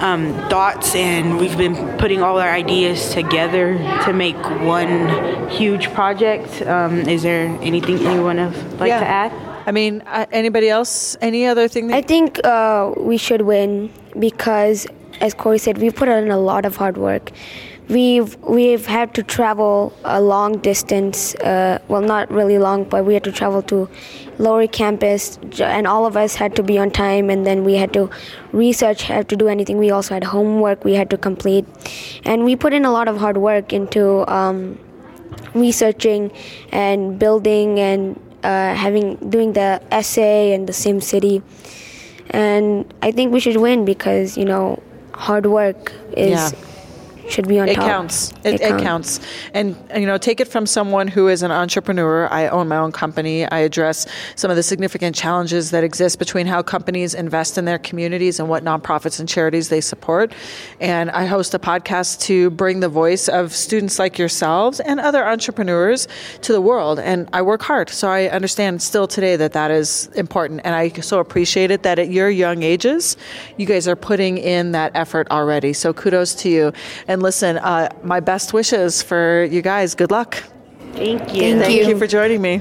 um, thoughts and we've been putting all our ideas together to make one huge project. Um, is there anything anyone would like Yeah. to add? I mean, uh, anybody else? Any other thing? That I think uh, we should win because, as Corey said, we put in a lot of hard work. We've we've had to travel a long distance. Uh, well, not really long, but we had to travel to lower campus, and all of us had to be on time. And then we had to research, had to do anything. We also had homework we had to complete, and we put in a lot of hard work into um, researching and building and uh, having doing the essay and the SimCity. And I think we should win because you know hard work is Yeah. Should be on it top. counts. It, it, counts. And, you know, take it from someone who is an entrepreneur. I own my own company. I address some of the significant challenges that exist between how companies invest in their communities and what nonprofits and charities they support. And I host a podcast to bring the voice of students like yourselves and other entrepreneurs to the world. And I work hard. So I understand still today that that is important. And I so appreciate it that at your young ages, you guys are putting in that effort already. So kudos to you. And listen, uh, my best wishes for you guys. Good luck. Thank you. Thank you for joining me.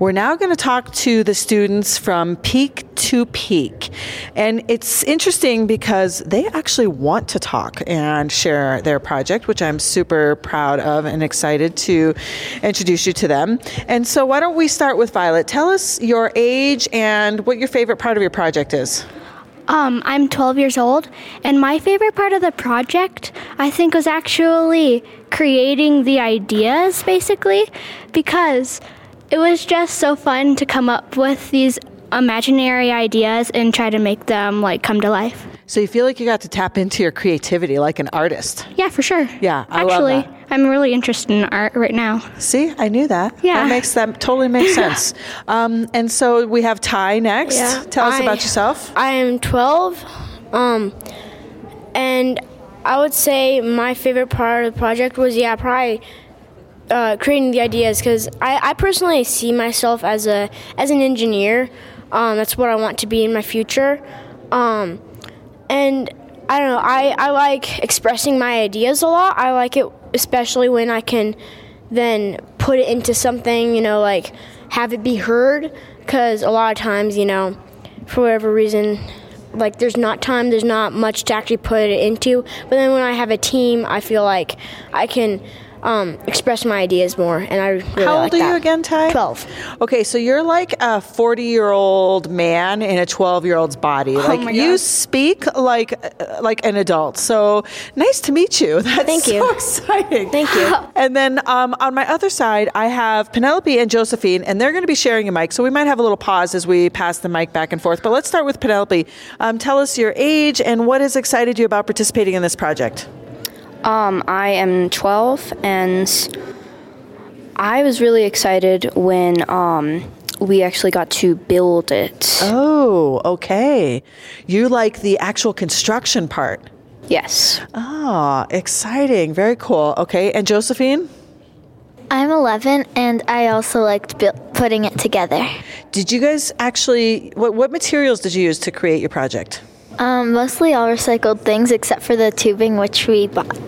We're now going to talk to the students from Peak to Peak. And it's interesting because they actually want to talk and share their project, which I'm super proud of and excited to introduce you to them. And so, why don't we start with Violet? Tell us your age and what your favorite part of your project is. Um, I'm 12 years old, and my favorite part of the project, I think, was actually creating the ideas, basically, because it was just so fun to come up with these imaginary ideas and try to make them like come to life. So you feel like you got to tap into your creativity like an artist. Yeah, for sure. Yeah, I love actually, that. I'm really interested in art right now. See, I knew that. Yeah. that makes that totally makes [laughs] sense. Um, and so we have Ty next. Yeah, Tell us I- about yourself. I am 12, um, and I would say my favorite part of the project was, yeah, probably uh, creating the ideas because I, I personally see myself as a as an engineer. Um, that's what I want to be in my future. Um, and I don't know. I, I like expressing my ideas a lot. I like it especially when I can then put it into something. You know, like have it be heard. Because a lot of times, you know, for whatever reason, like there's not time, there's not much to actually put it into. But then when I have a team, I feel like I can um, express my ideas more, and I really How like old are you again, Ty? 12. Okay, so you're like a 40 year old man in a 12 year old's body. Like Oh my you speak like uh, like an adult. So nice to meet you. [laughs] That's Thank so you. exciting. Thank you. [gasps] And then um, on my other side, I have Penelope and Josephine, and they're going to be sharing a mic. So we might have a little pause as we pass the mic back and forth. But let's start with Penelope. Um, tell us your age and what has excited you about participating in this project. Um, I am 12, and I was really excited when um, we actually got to build it. Oh, okay. You like the actual construction part. Yes. Ah, exciting. Very cool. Okay. And Josephine? I'm 11 and I also liked bu- putting it together. Did you guys actually, what, what materials did you use to create your project? Um, mostly all recycled things except for the tubing, which we bought.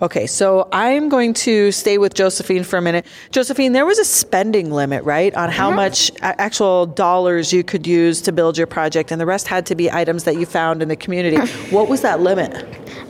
Okay, so I'm going to stay with Josephine for a minute. Josephine, there was a spending limit, right, on how much actual dollars you could use to build your project, and the rest had to be items that you found in the community. [laughs] what was that limit?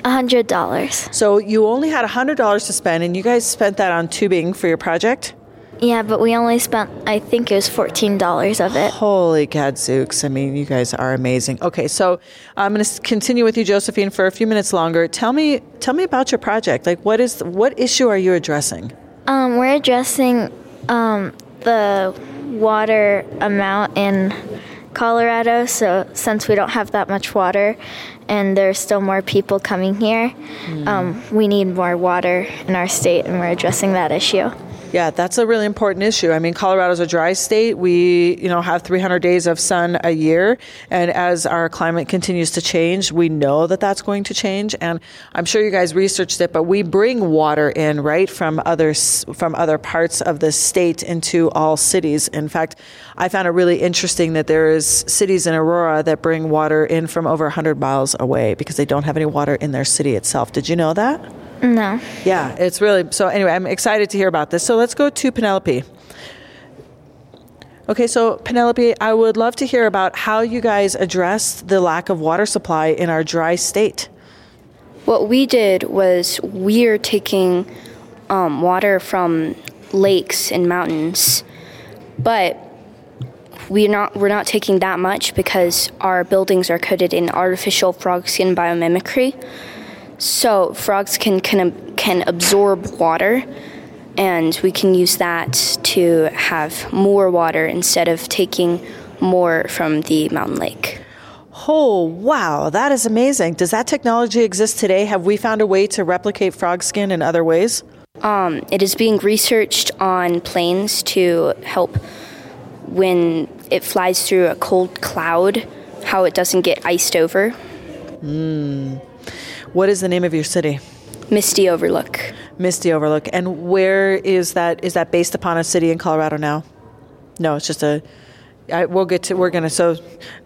$100. So you only had $100 to spend, and you guys spent that on tubing for your project? Yeah, but we only spent, I think it was $14 of it. Holy gadzooks. I mean, you guys are amazing. Okay, so I'm going to continue with you, Josephine, for a few minutes longer. Tell me, tell me about your project. Like, what is, what issue are you addressing? Um, we're addressing um, the water amount in Colorado. So since we don't have that much water, and there's still more people coming here, um, we need more water in our state, and we're addressing that issue. Yeah, that's a really important issue. I mean, Colorado's a dry state. We, you know, have 300 days of sun a year, and as our climate continues to change, we know that that's going to change. And I'm sure you guys researched it, but we bring water in right from other from other parts of the state into all cities. In fact, I found it really interesting that there is cities in Aurora that bring water in from over 100 miles away because they don't have any water in their city itself. Did you know that? No. Yeah, it's really so. Anyway, I'm excited to hear about this. So let's go to Penelope. Okay, so Penelope, I would love to hear about how you guys addressed the lack of water supply in our dry state. What we did was we're taking um, water from lakes and mountains, but we're not we're not taking that much because our buildings are coated in artificial frog skin biomimicry. So frogs can can can absorb water, and we can use that to have more water instead of taking more from the mountain lake. Oh, wow, that is amazing. Does that technology exist today? Have we found a way to replicate frog skin in other ways? Um, it is being researched on planes to help when it flies through a cold cloud, how it doesn't get iced over. Mm. What is the name of your city? Misty Overlook. Misty Overlook. And where is that? Is that based upon a city in Colorado now? No, it's just a I, we'll get to. We're gonna. So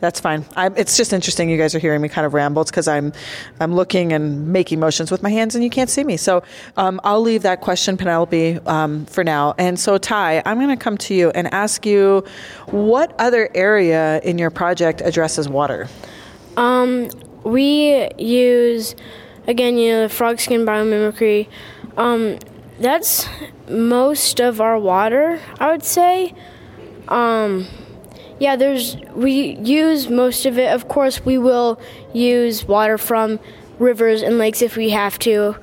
that's fine. I, it's just interesting. You guys are hearing me kind of ramble. It's because I'm, I'm looking and making motions with my hands, and you can't see me. So um, I'll leave that question, Penelope, um, for now. And so Ty, I'm going to come to you and ask you, what other area in your project addresses water? Um, we use, again, you know, the frog skin biomimicry. Um, that's most of our water, I would say. Um, yeah, there's we use most of it. Of course, we will use water from rivers and lakes if we have to.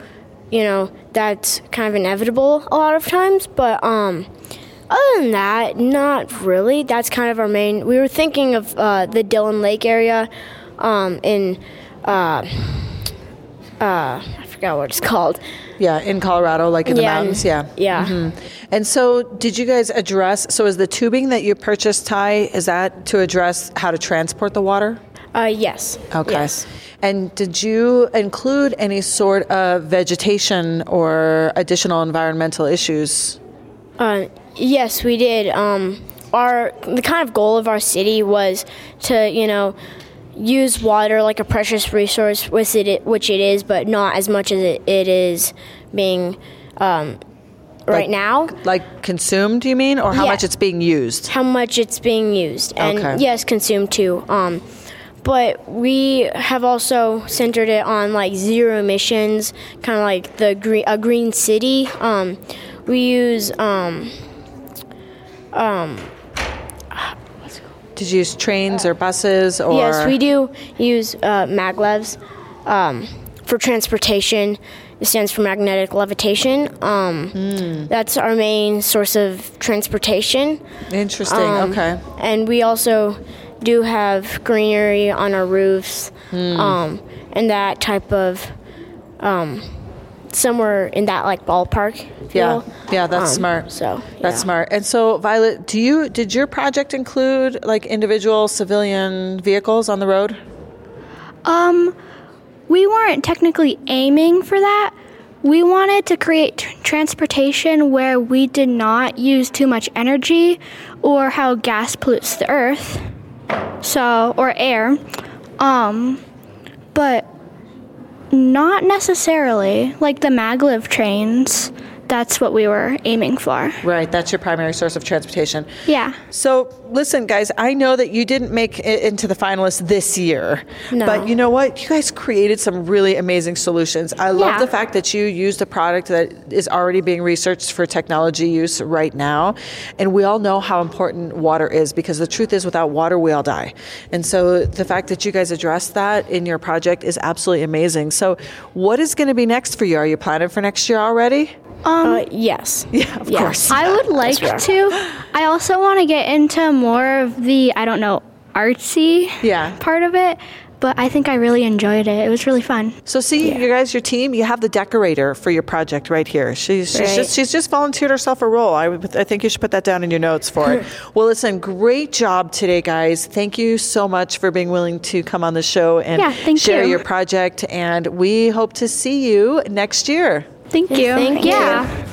You know, that's kind of inevitable a lot of times, but um other than that, not really. That's kind of our main. We were thinking of uh, the Dillon Lake area um, in uh, uh, forgot what it's called. Yeah, in Colorado, like in the Yeah, mountains. Yeah. yeah. Mhm. And so, did you guys address? So, is the tubing that you purchased, Ty, is that to address how to transport the water? Uh, yes. Okay. Yes. And did you include any sort of vegetation or additional environmental issues? Uh, yes, we did. Um, our the kind of goal of our city was to you know use water like a precious resource, which it which it is, but not as much as it, it is being um, right Like- now. Like consumed, you mean, or how Yeah. much it's being used? How much it's being used, and Okay. yes, consumed too. Um, but we have also centered it on like zero emissions, kind of like the green a green city. Um, we use um, um, Did you use trains or buses or? Yes, we do use uh, maglevs um, for transportation. It stands for magnetic levitation. Um, Hmm. That's our main source of transportation. Interesting. Um, okay. And we also do have greenery on our roofs um, and that type of um, somewhere in that like ballpark. Yeah, feel. yeah, that's Um, smart. So That's smart. And so, Violet, do you did your project include like individual civilian vehicles on the road? Um, we weren't technically aiming for that. We wanted to create tr- transportation where we did not use too much energy or how gas pollutes the earth. So, or air. Um, but not necessarily like the maglev trains. That's what we were aiming for. Right, that's your primary source of transportation. Yeah. So, listen, guys, I know that you didn't make it into the finalists this year, No. but you know what? You guys created some really amazing solutions. I love Yeah. the fact that you used a product that is already being researched for technology use right now. And we all know how important water is because the truth is, without water, we all die. And so, the fact that you guys addressed that in your project is absolutely amazing. So, what is going to be next for you? Are you planning for next year already? Um, yes. [laughs] Yeah, of course. I would [laughs] like Yes, to. I also want to get into more of the, I don't know, artsy yeah. part of it, but I think I really enjoyed it. It was really fun. So see, you guys, your team, you have the decorator for your project right here. She's, she's Right. just she's just volunteered herself a role. I, I think you should put that down in your notes for it. [laughs] well, listen, great job today, guys. Thank you so much for being willing to come on the show and Yeah, share you. your project. And we hope to see you next year. Thank you. Thank you. yeah.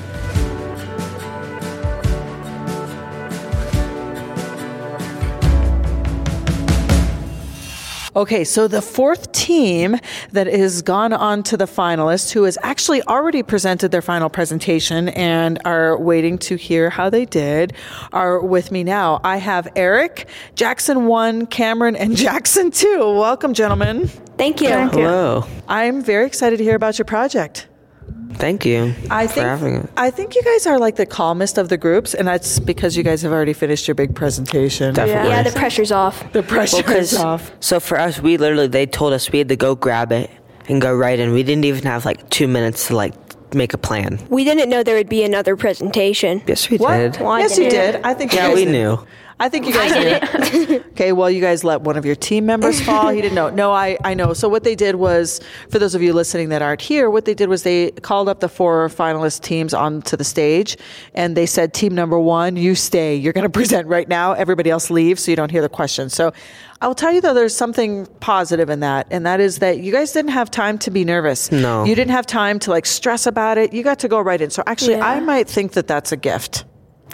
Okay, so the fourth team that has gone on to the finalists, who has actually already presented their final presentation and are waiting to hear how they did, are with me now. I have Eric, Jackson 1, Cameron, and [laughs] Jackson 2. Welcome, gentlemen. Thank you. Thank you. Hello. I'm very excited to hear about your project. Thank you I for think having it. I think you guys are like the calmest of the groups, and that's because you guys have already finished your big presentation. Definitely. Yeah, the pressure's off. The pressure Well, 'cause- is off. So for us, we literally they told us we had to go grab it and go right in. We didn't even have like two minutes to like make a plan. We didn't know there would be another presentation. Yes, we What? did. Well, yes, you didn't. did. I think Yeah, we did. knew. I think you guys did. it. [laughs] okay, well, you guys let one of your team members fall. He didn't know. No, I, I know. So what they did was, for those of you listening that aren't here, what they did was they called up the four finalist teams onto the stage, and they said, "Team number one, you stay. You're going [laughs] to present right now. Everybody else leave, so you don't hear the question. So. I'll tell you though, there's something positive in that, and that is that you guys didn't have time to be nervous. No. You didn't have time to like stress about it. You got to go right in. So actually, Yeah. I might think that that's a gift.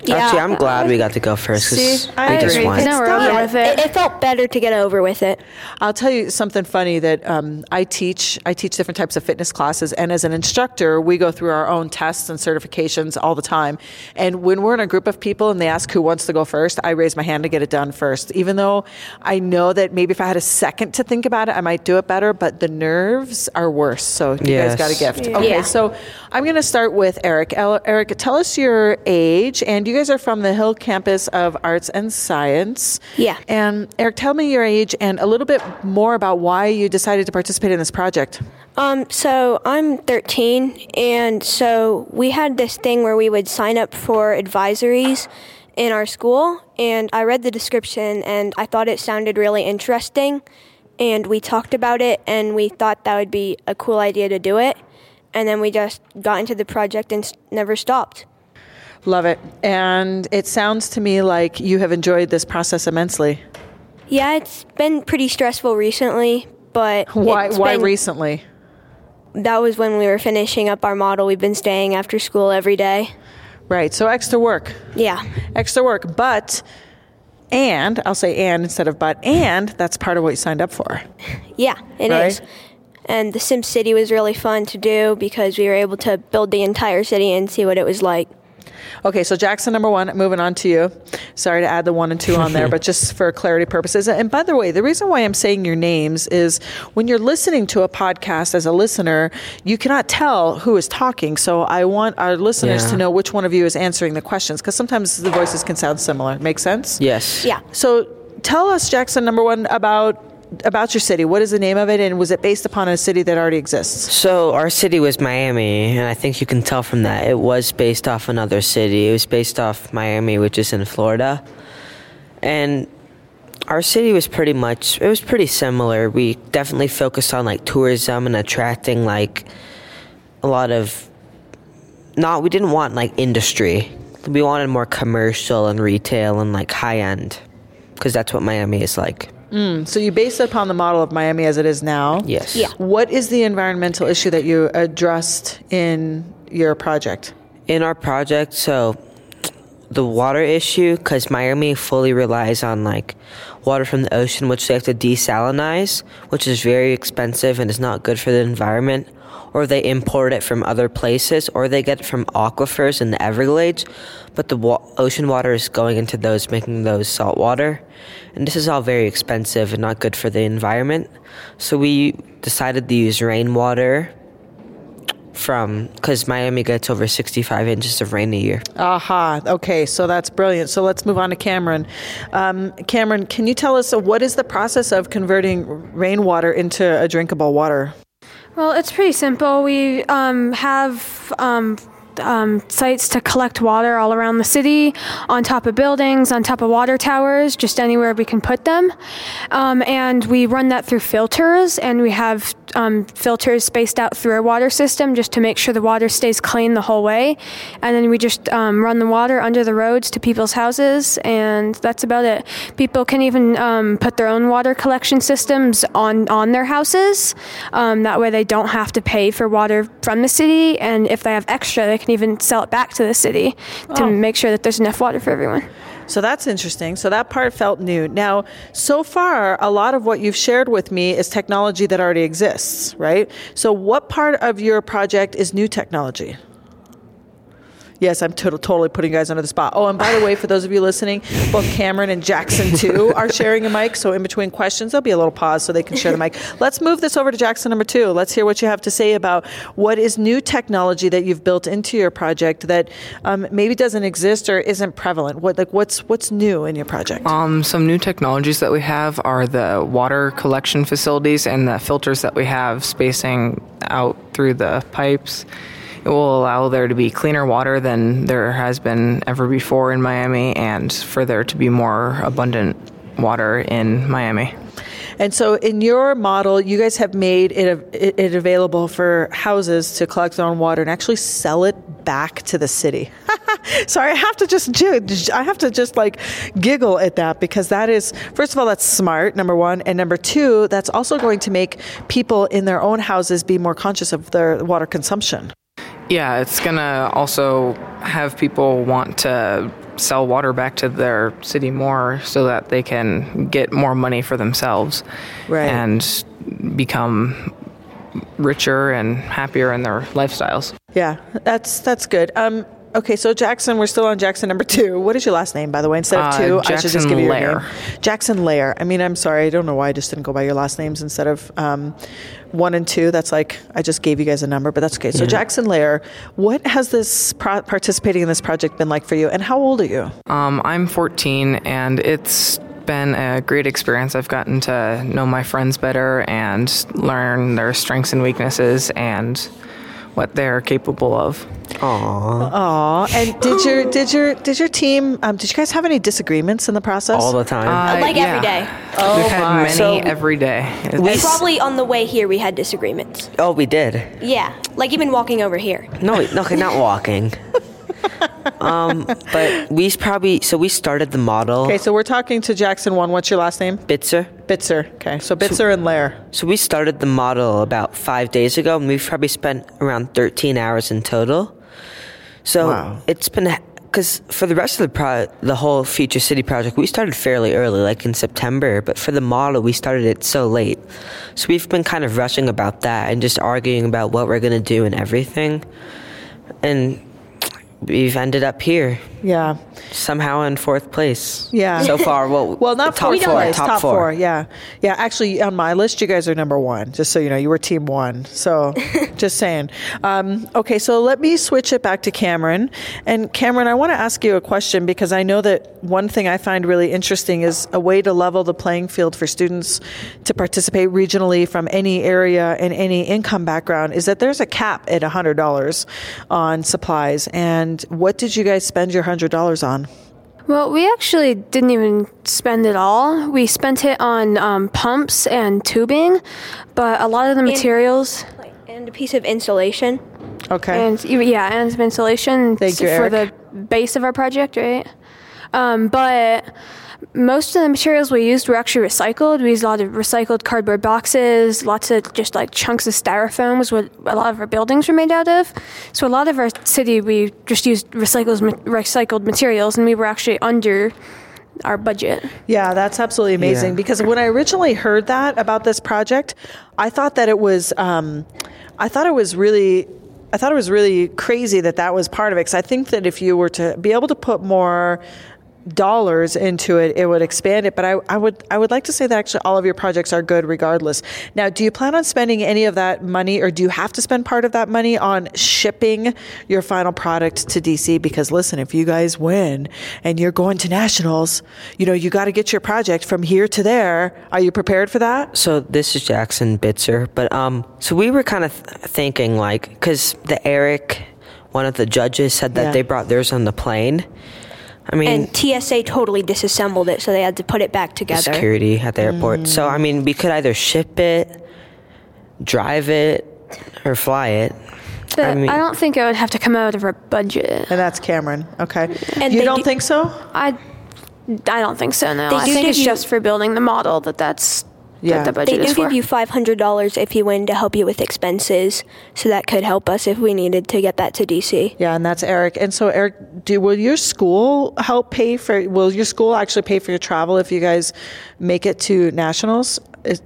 Actually, I'm glad we got to go first because See, I we just agree. won. It's No, we're done. over with it. it. felt better to get over with it. I'll tell you something funny that um, I teach. I teach different types of fitness classes, and as an instructor, we go through our own tests and certifications all the time. And when we're in a group of people and they ask who wants to go first, I raise my hand to get it done first. Even though I know that maybe if I had a second to think about it, I might do it better. But the nerves are worse. So you Yes. guys got a gift. Yeah. Okay, Yeah. so I'm going to start with Eric. El- Eric, tell us your age, and you guys are from the Hill campus of Arts and Science. Yeah. And Eric, tell me your age and a little bit more about why you decided to participate in this project. Um, so I'm 13, and so we had this thing where we would sign up for advisories in our school, and I read the description and I thought it sounded really interesting, and we talked about it, and we thought that would be a cool idea to do it, and then we just got into the project and never stopped. Love it. And it sounds to me like you have enjoyed this process immensely. Yeah, it's been pretty stressful recently, but Why, it's why been- recently? That was when we were finishing up our model. We've been staying after school every day. Right. So extra work. Yeah. Extra work. But, and, I'll say and instead of but, and that's part of what you signed up for. Yeah, it is. Right. And the SimCity was really fun to do because we were able to build the entire city and see what it was like. Okay, so Jackson number one, moving on to you. Sorry to add the one and two on there, [laughs] but just for clarity purposes. And by the way, the reason why I'm saying your names is when you're listening to a podcast as a listener, you cannot tell who is talking. So I want our listeners Yeah. to know which one of you is answering the questions because sometimes the voices can sound similar. Make sense? Yes. Yeah. So tell us, Jackson number one, about about your city. What is the name of it, and was it based upon a city that already exists? So our city was Miami, and I think you can tell from that it was based off another city. It was based off Miami, which is in Florida, and our city was pretty much it was pretty similar. We definitely focused on like tourism and attracting like a lot of not we didn't want like industry. We wanted more commercial and retail and like high end because that's what Miami is like. Mm, so you based it upon the model of Miami as it is now. Yes. Yeah. What is the environmental issue that you addressed in your project? in our project so the water issue because miami fully relies on like water from the ocean which they have to desalinize which is very expensive and is not good for the environment or they import it from other places or they get it from aquifers in the everglades but the wa- ocean water is going into those making those salt water and this is all very expensive and not good for the environment so we decided to use rainwater from because Miami gets over 65 inches of rain a year. Aha. Okay, so that's brilliant. So let's move on to Cameron. Um, Cameron, can you tell us uh, what is the process of converting rainwater into a drinkable water? Well, it's pretty simple. We um, have um, um, sites to collect water all around the city, on top of buildings, on top of water towers, just anywhere we can put them. Um, and we run that through filters, and we have um, filters spaced out through our water system just to make sure the water stays clean the whole way. And then we just um, run the water under the roads to people's houses, and that's about it. People can even um, put their own water collection systems on, on their houses. Um, that way they don't have to pay for water from the city, and if they have extra, they can even sell it back to the city to Oh. make sure that there's enough water for everyone. So that's interesting. So that part felt new. Now, so far, a lot of what you've shared with me is technology that already exists, right? So, what part of your project is new technology? Yes, I'm to- totally putting you guys under the spot. Oh, and by the way, for those of you listening, both Cameron and Jackson too [laughs] are sharing a mic. So in between questions, there'll be a little pause so they can share the mic. Let's move this over to Jackson number two. Let's hear what you have to say about what is new technology that you've built into your project that um, maybe doesn't exist or isn't prevalent. What like what's what's new in your project? Um, some new technologies that we have are the water collection facilities and the filters that we have spacing out through the pipes. It will allow there to be cleaner water than there has been ever before in Miami and for there to be more abundant water in Miami. And so, in your model, you guys have made it, it available for houses to collect their own water and actually sell it back to the city. [laughs] Sorry, I have to just I have to just like giggle at that because that is first of all that's smart number 1 and number 2 that's also going to make people in their own houses be more conscious of their water consumption. Yeah, it's going to also have people want to sell water back to their city more so that they can get more money for themselves right. and become richer and happier in their lifestyles. Yeah, that's that's good. Um, Okay, so Jackson, we're still on Jackson number two. What is your last name, by the way? Instead of two, uh, I should just give you your name. Jackson Lair. I mean, I'm sorry, I don't know why I just didn't go by your last names instead of um, one and two. That's like I just gave you guys a number, but that's okay. So Yeah. Jackson Lair, what has this pro- participating in this project been like for you, and how old are you? Um, I'm 14, and it's been a great experience. I've gotten to know my friends better and learn their strengths and weaknesses and what they're capable of. Aww. Aw, and did your did your did your team? Um, did you guys have any disagreements in the process? All the time. Uh, like every day. Oh We've had my. many So- every day. And It's- probably on the way here we had disagreements. Oh, we did. Yeah, like even walking over here. No, no, okay, not walking. [laughs] um, but we probably so we started the model. Okay, so we're talking to Jackson one. What's your last name? Bitzer. Bitzer. Okay, so Bitzer and Lair. So we started the model about five days ago, and we've probably spent around 13 hours in total. So Wow. it's been because for the rest of the pro, the whole Future City project, we started fairly early, like in September. But for the model, we started it so late. So we've been kind of rushing about that and just arguing about what we're gonna do and everything. And we've ended up here. Yeah. Somehow in fourth place. Yeah. So far, well, [laughs] well, not top fourth four. place, Top, four. Yeah, yeah. Actually, on my list, you guys are number one. Just so you know, you were team one. So, [laughs] just saying. Um, okay, so let me switch it back to Cameron. And Cameron, I want to ask you a question because I know that one thing I find really interesting is a way to level the playing field for students to participate regionally from any area and any income background is that there's a cap at hundred dollars on supplies. And what did you guys spend your hundred dollars on? Well, we actually didn't even spend it all. We spent it on um, pumps and tubing, but a lot of the materials. And a piece of insulation. Okay. And yeah, and some insulation Thank you, for Eric. the base of our project, right? Um, but most of the materials we used were actually recycled. We used a lot of recycled cardboard boxes, lots of just like chunks of styrofoam was what a lot of our buildings were made out of. So a lot of our city we just used recycled recycled materials, and we were actually under our budget. Yeah, that's absolutely amazing Yeah. because when I originally heard that about this project, I thought that it was, um, I thought it was really, I thought it was really crazy that that was part of it. Because I think that if you were to be able to put more dollars into it, it would expand it. But I, I would, I would like to say that actually all of your projects are good regardless. Now, do you plan on spending any of that money, or do you have to spend part of that money on shipping your final product to DC? Because listen, if you guys win and you're going to nationals, you know you got to get your project from here to there. Are you prepared for that? So this is Jackson Bitzer, but um, so we were kind of th- thinking like, because the Eric, one of the judges said that Yeah. they brought theirs on the plane. I mean, and TSA totally disassembled it, so they had to put it back together. security at the airport. So I mean, we could either ship it, drive it, or fly it. But I, I don't think it would have to come out of our budget. And that's Cameron. Okay. And you don't do- think so? I, I don't think so. No, They I think it's you- just for building the model that that's Yeah. that the budget they do is for. give you five hundred dollars if you win to help you with expenses. So that could help us if we needed to get that to DC. Yeah, and that's Eric. And so, Eric, do will your school help pay for? Will your school actually pay for your travel if you guys make it to nationals? Is,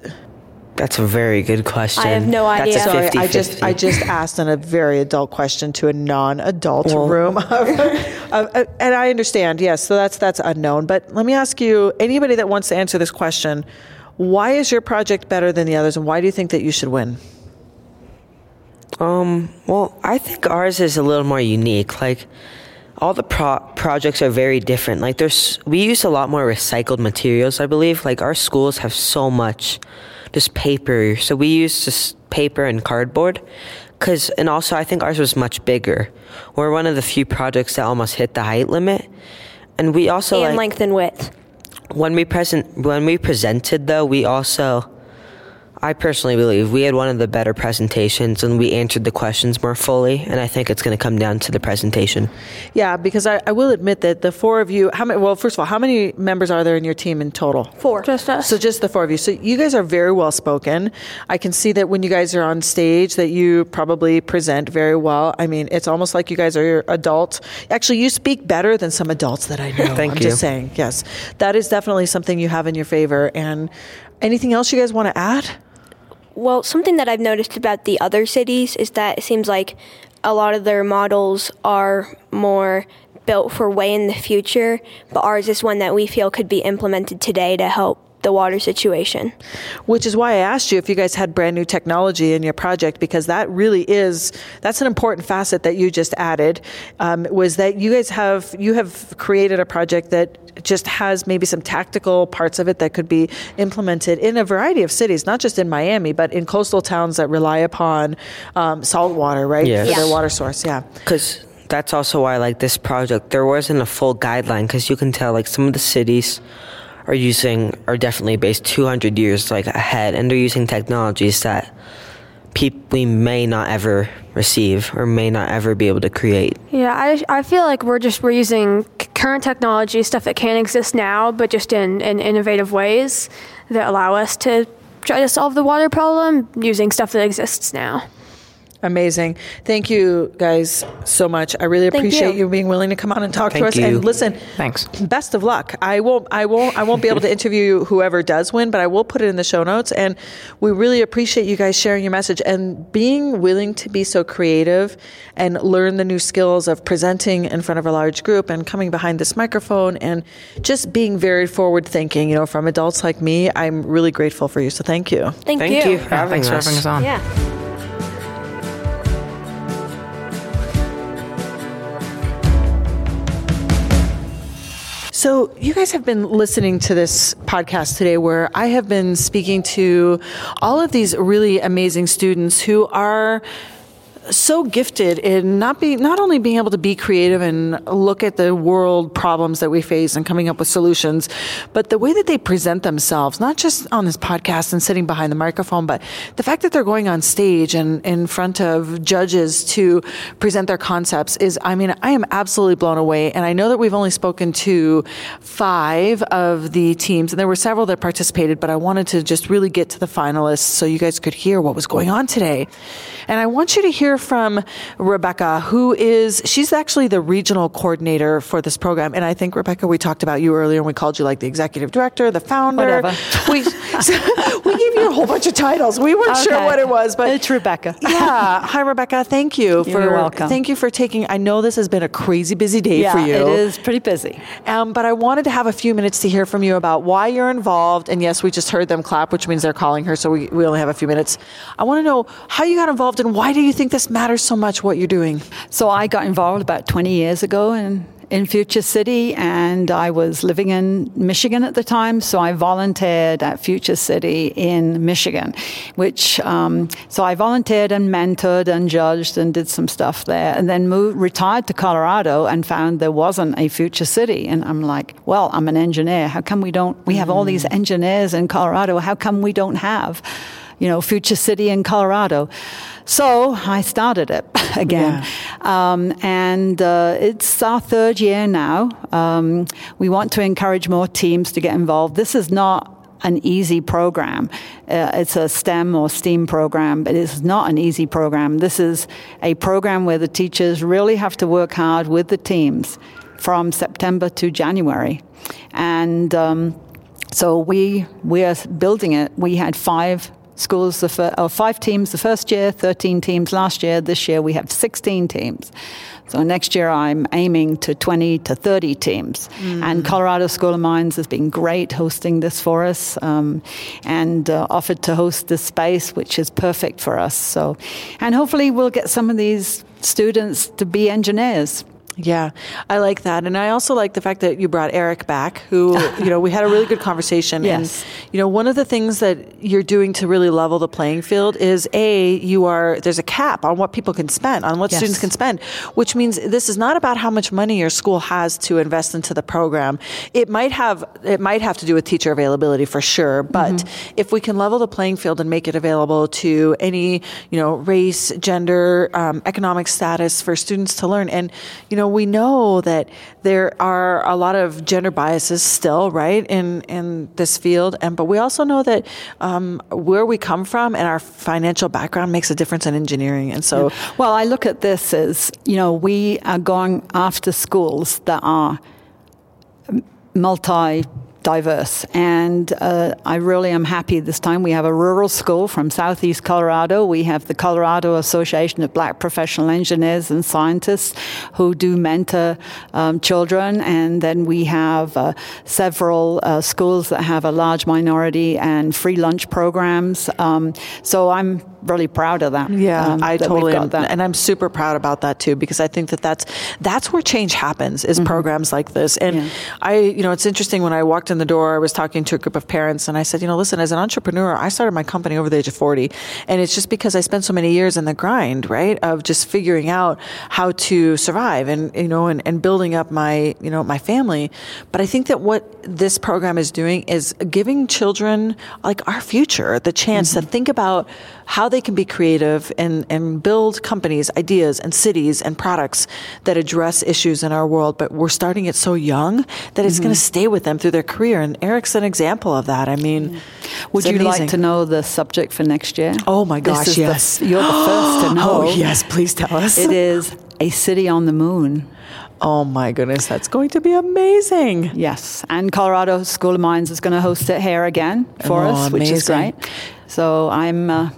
That's a very good question. I have no That's idea. a Sorry, 50, I just I just asked in a very adult question to a non-adult room, [laughs] Uh, and I understand. Yes, so that's that's unknown. But let me ask you: anybody that wants to answer this question, why is your project better than the others, and why do you think that you should win? Um, well, I think ours is a little more unique. Like, all the pro- projects are very different. Like, there's we use a lot more recycled materials. I believe. Like, our schools have so much just paper, so we use just paper and cardboard. Cause, and also, I think ours was much bigger. We're one of the few projects that almost hit the height limit, and we also and like length and width. When we present when we presented though we also I personally believe we had one of the better presentations and we answered the questions more fully and I think it's going to come down to the presentation. Yeah, because I, I will admit that the four of you, how many? Well, first of all, how many members are there in your team in total? Four. Just us. So just the four of you. So you guys are very well spoken. I can see that when you guys are on stage, that you probably present very well. I mean, it's almost like you guys are adults. Actually, you speak better than some adults that I know. [laughs] Thank I'm you. just saying. Yes, that is definitely something you have in your favor. And anything else you guys want to add? Well, something that I've noticed about the other cities is that it seems like a lot of their models are more built for way in the future, but ours is one that we feel could be implemented today to help the water situation. Which is why I asked you if you guys had brand new technology in your project, because that really is that's an important facet that you just added. Um, was that you guys have you have created a project that just has maybe some tactical parts of it that could be implemented in a variety of cities, not just in Miami, but in coastal towns that rely upon um, salt water, right, Yes. for their water source. Yeah. Because that's also why, like this project, there wasn't a full guideline. Because you can tell, like some of the cities are using are definitely based 200 years like ahead, and they're using technologies that peop- we may not ever receive or may not ever be able to create. Yeah, I, I feel like we're just we're using current technology, stuff that can exist now, but just in, in innovative ways that allow us to try to solve the water problem using stuff that exists now. Amazing. Thank you guys so much. I really Thank appreciate you. you. being willing to come on and talk to us. you. And listen, Thanks. best of luck. I won't I won't I won't be able to interview whoever does win, but I will put it in the show notes and we really appreciate you guys sharing your message and being willing to be so creative and learn the new skills of presenting in front of a large group and coming behind this microphone and just being very forward thinking, you know, from adults like me. I'm really grateful for you. So thank you. Thank, Thank you. you for Yeah, having thanks for us. having us on. Yeah. So, you guys have been listening to this podcast today where I have been speaking to all of these really amazing students who are so gifted in not being not only being able to be creative and look at the world problems that we face and coming up with solutions, but the way that they present themselves, not just on this podcast and sitting behind the microphone, but the fact that they're going on stage and in front of judges to present their concepts is, I mean, I am absolutely blown away. And I know that we've only spoken to five of the teams, and there were several that participated, but I wanted to just really get to the finalists so you guys could hear what was going on today. And I want you to hear from Rebecca, who is, she's actually the regional coordinator for this program. And I think, Rebecca, we talked about you earlier and we called you like the executive director, the founder. Whatever. We, [laughs] we gave you a whole bunch of titles. We weren't sure what it was, but It's Rebecca. [laughs] yeah. Hi, Rebecca. Thank you for You're welcome. Thank you for taking. I know this has been a crazy busy day yeah, for you. it is pretty busy. Um, but I wanted to have a few minutes to hear from you about why you're involved. And yes, we just heard them clap, which means they're calling her. So we, we only have a few minutes. I want to know how you got involved and why do you think this matters so much, what you're doing? So I got involved about 20 years ago in, in Future City, and I was living in Michigan at the time. So I volunteered at Future City in Michigan, which, um, so I volunteered and mentored and judged and did some stuff there, and then moved, retired to Colorado and found there wasn't a Future City. And I'm like, well, I'm an engineer. How come we don't, we have all these engineers in Colorado. How come we don't have, you know, Future City in Colorado? So I started it [laughs] again. Um, and uh, it's our third year now. Um, we want to encourage more teams to get involved. This is not an easy program. Uh, it's a STEM or STEAM program, but it's not an easy program. This is a program where the teachers really have to work hard with the teams from September to January. And um, so we, we are building it. We had five schools, the fir- oh, five teams the first year, 13 teams last year. This year we have 16 teams. So next year I'm aiming to 20 to 30 teams. Mm. And Colorado School of Mines has been great hosting this for us um, and uh, offered to host this space, which is perfect for us. So, and hopefully we'll get some of these students to be engineers. Yeah, I like that, and I also like the fact that you brought Eric back. Who you know, we had a really good conversation. [laughs] yes. And you know, one of the things that you're doing to really level the playing field is a you are there's a cap on what people can spend on what Yes. students can spend, which means this is not about how much money your school has to invest into the program. It might have it might have to do with teacher availability for sure, but Mm-hmm. if we can level the playing field and make it available to any you know race, gender, um, economic status for students to learn, and you know we know that there are a lot of gender biases still right in in this field, and but we also know that um, where we come from and our financial background makes a difference in engineering, and so. Well, I look at this as, you know, we are going after schools that are multi diverse. And uh, I really am happy this time. We have a rural school from southeast Colorado. We have the Colorado Association of Black Professional Engineers and Scientists who do mentor um, children. And then we have uh, several uh, schools that have a large minority and free lunch programs. Um, so I'm really proud of that. Yeah, um, I that totally am, that. and I'm super proud about that too because I think that that's that's where change happens Mm-hmm. is programs like this. And I, you know, it's interesting when I walked in the door, I was talking to a group of parents, and I said, you know, listen, as an entrepreneur, I started my company over the age of 40, and it's just because I spent so many years in the grind, right, of just figuring out how to survive and you know and, and building up my you know my family. But I think that what this program is doing is giving children like our future the chance to think about how they can be creative and, and build companies, ideas, and cities and products that address issues in our world. But we're starting it so young that it's Mhm. going to stay with them through their career. And Eric's an example of that. I mean, Would you amazing. like to know the subject for next year? Oh my gosh, is the- yes. you're the first to [gasps] know. Oh, yes, please tell us. It is a city on the moon. Oh my goodness, that's going to be amazing. Yes, and Colorado School of Mines is going to host it here again for Oh, us, which is great. So I'm, uh,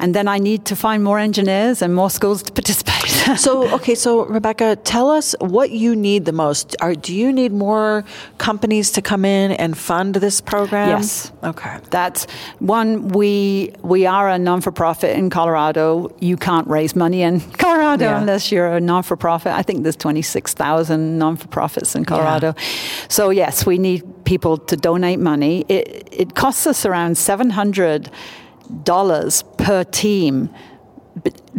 and then I need to find more engineers and more schools to participate. [laughs] so okay, so Rebecca, tell us what you need the most. Are do you need more companies to come in and fund this program? Yes. Okay. That's one. We we are a non for profit in Colorado. You can't raise money in [laughs] Colorado Yeah. unless you're a non for profit. I think there's twenty six thousand non for profits in Colorado. So yes, we need people to donate money. It it costs us around seven hundred dollars per team.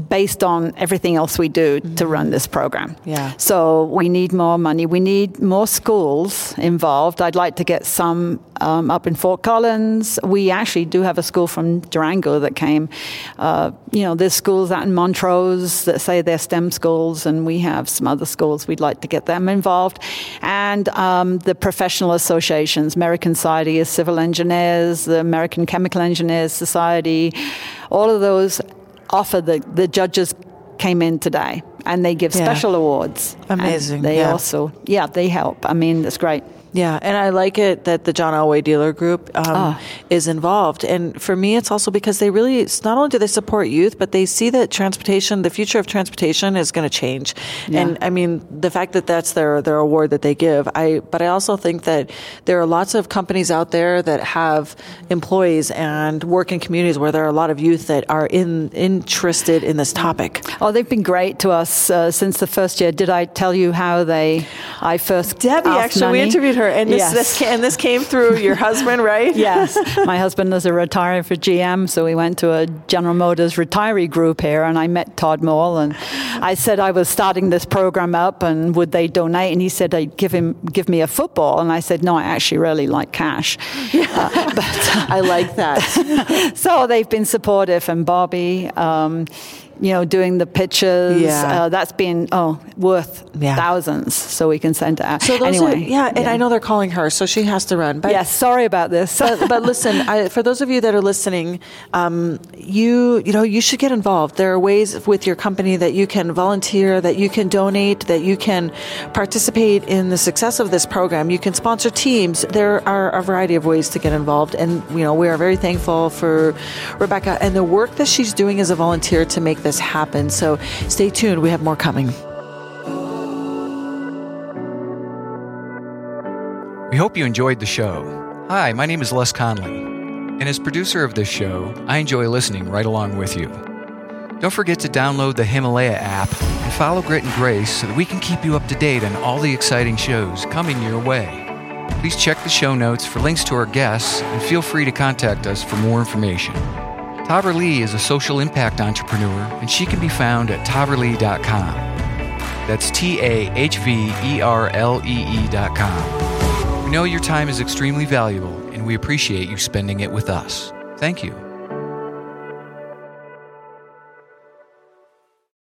Based on everything else we do to run this program. Yeah. So we need more money. We need more schools involved. I'd like to get some um, up in Fort Collins. We actually do have a school from Durango that came. Uh, you know, there's schools out in Montrose that say they're STEM schools, and we have some other schools. We'd like to get them involved. And um, the professional associations, American Society of Civil Engineers, the American Chemical Engineers Society, all of those offer the, the judges came in today and they give Yeah. special awards. Amazing, they yeah. also, yeah, they help. I mean, it's great. Yeah, and I like it that the John Elway Dealer Group um, Ah. is involved. And for me, it's also because they really, it's not only do they support youth, but they see that transportation, the future of transportation is going to change. Yeah. And I mean, the fact that that's their, their award that they give, I, but I also think that there are lots of companies out there that have employees and work in communities where there are a lot of youth that are in, interested in this topic. Oh, they've been great to us uh, since the first year. Did I tell you how they, I first Debbie, actually, we interviewed her, and this, Yes. this, and this came through your husband, right? [laughs] yes. My husband is a retiree for GM, so we went to a General Motors retiree group here, and I met Todd Moll, and I said I was starting this program up, and would they donate? And he said they'd give him give me a football, and I said no, I actually really like cash. [laughs] Uh, but I like that. [laughs] so they've been supportive, and Bobby. Um, you know, doing the pictures. Yeah. Uh, that's been oh worth thousands, so we can send it out. So those anyway, are, yeah, and I know they're calling her, so she has to run. But yes, sorry about this. but, but listen, I, for those of you that are listening, um, you you know you should get involved. There are ways with your company that you can volunteer, that you can donate, that you can participate in the success of this program. You can sponsor teams. There are a variety of ways to get involved, and you know we are very thankful for Rebecca and the work that she's doing as a volunteer to make this happen. So stay tuned. We have more coming. We hope you enjoyed the show. Hi, my name is Les Conley, and as producer of this show, I enjoy listening right along with you. Don't forget to download the Himalaya app and follow Grit and Grace so that we can keep you up to date on all the exciting shows coming your way. Please check the show notes for links to our guests and feel free to contact us for more information. Tahverlee is a social impact entrepreneur, and she can be found at tahverlee.com. That's T A H V E R L E E.com. We know your time is extremely valuable, and we appreciate you spending it with us. Thank you.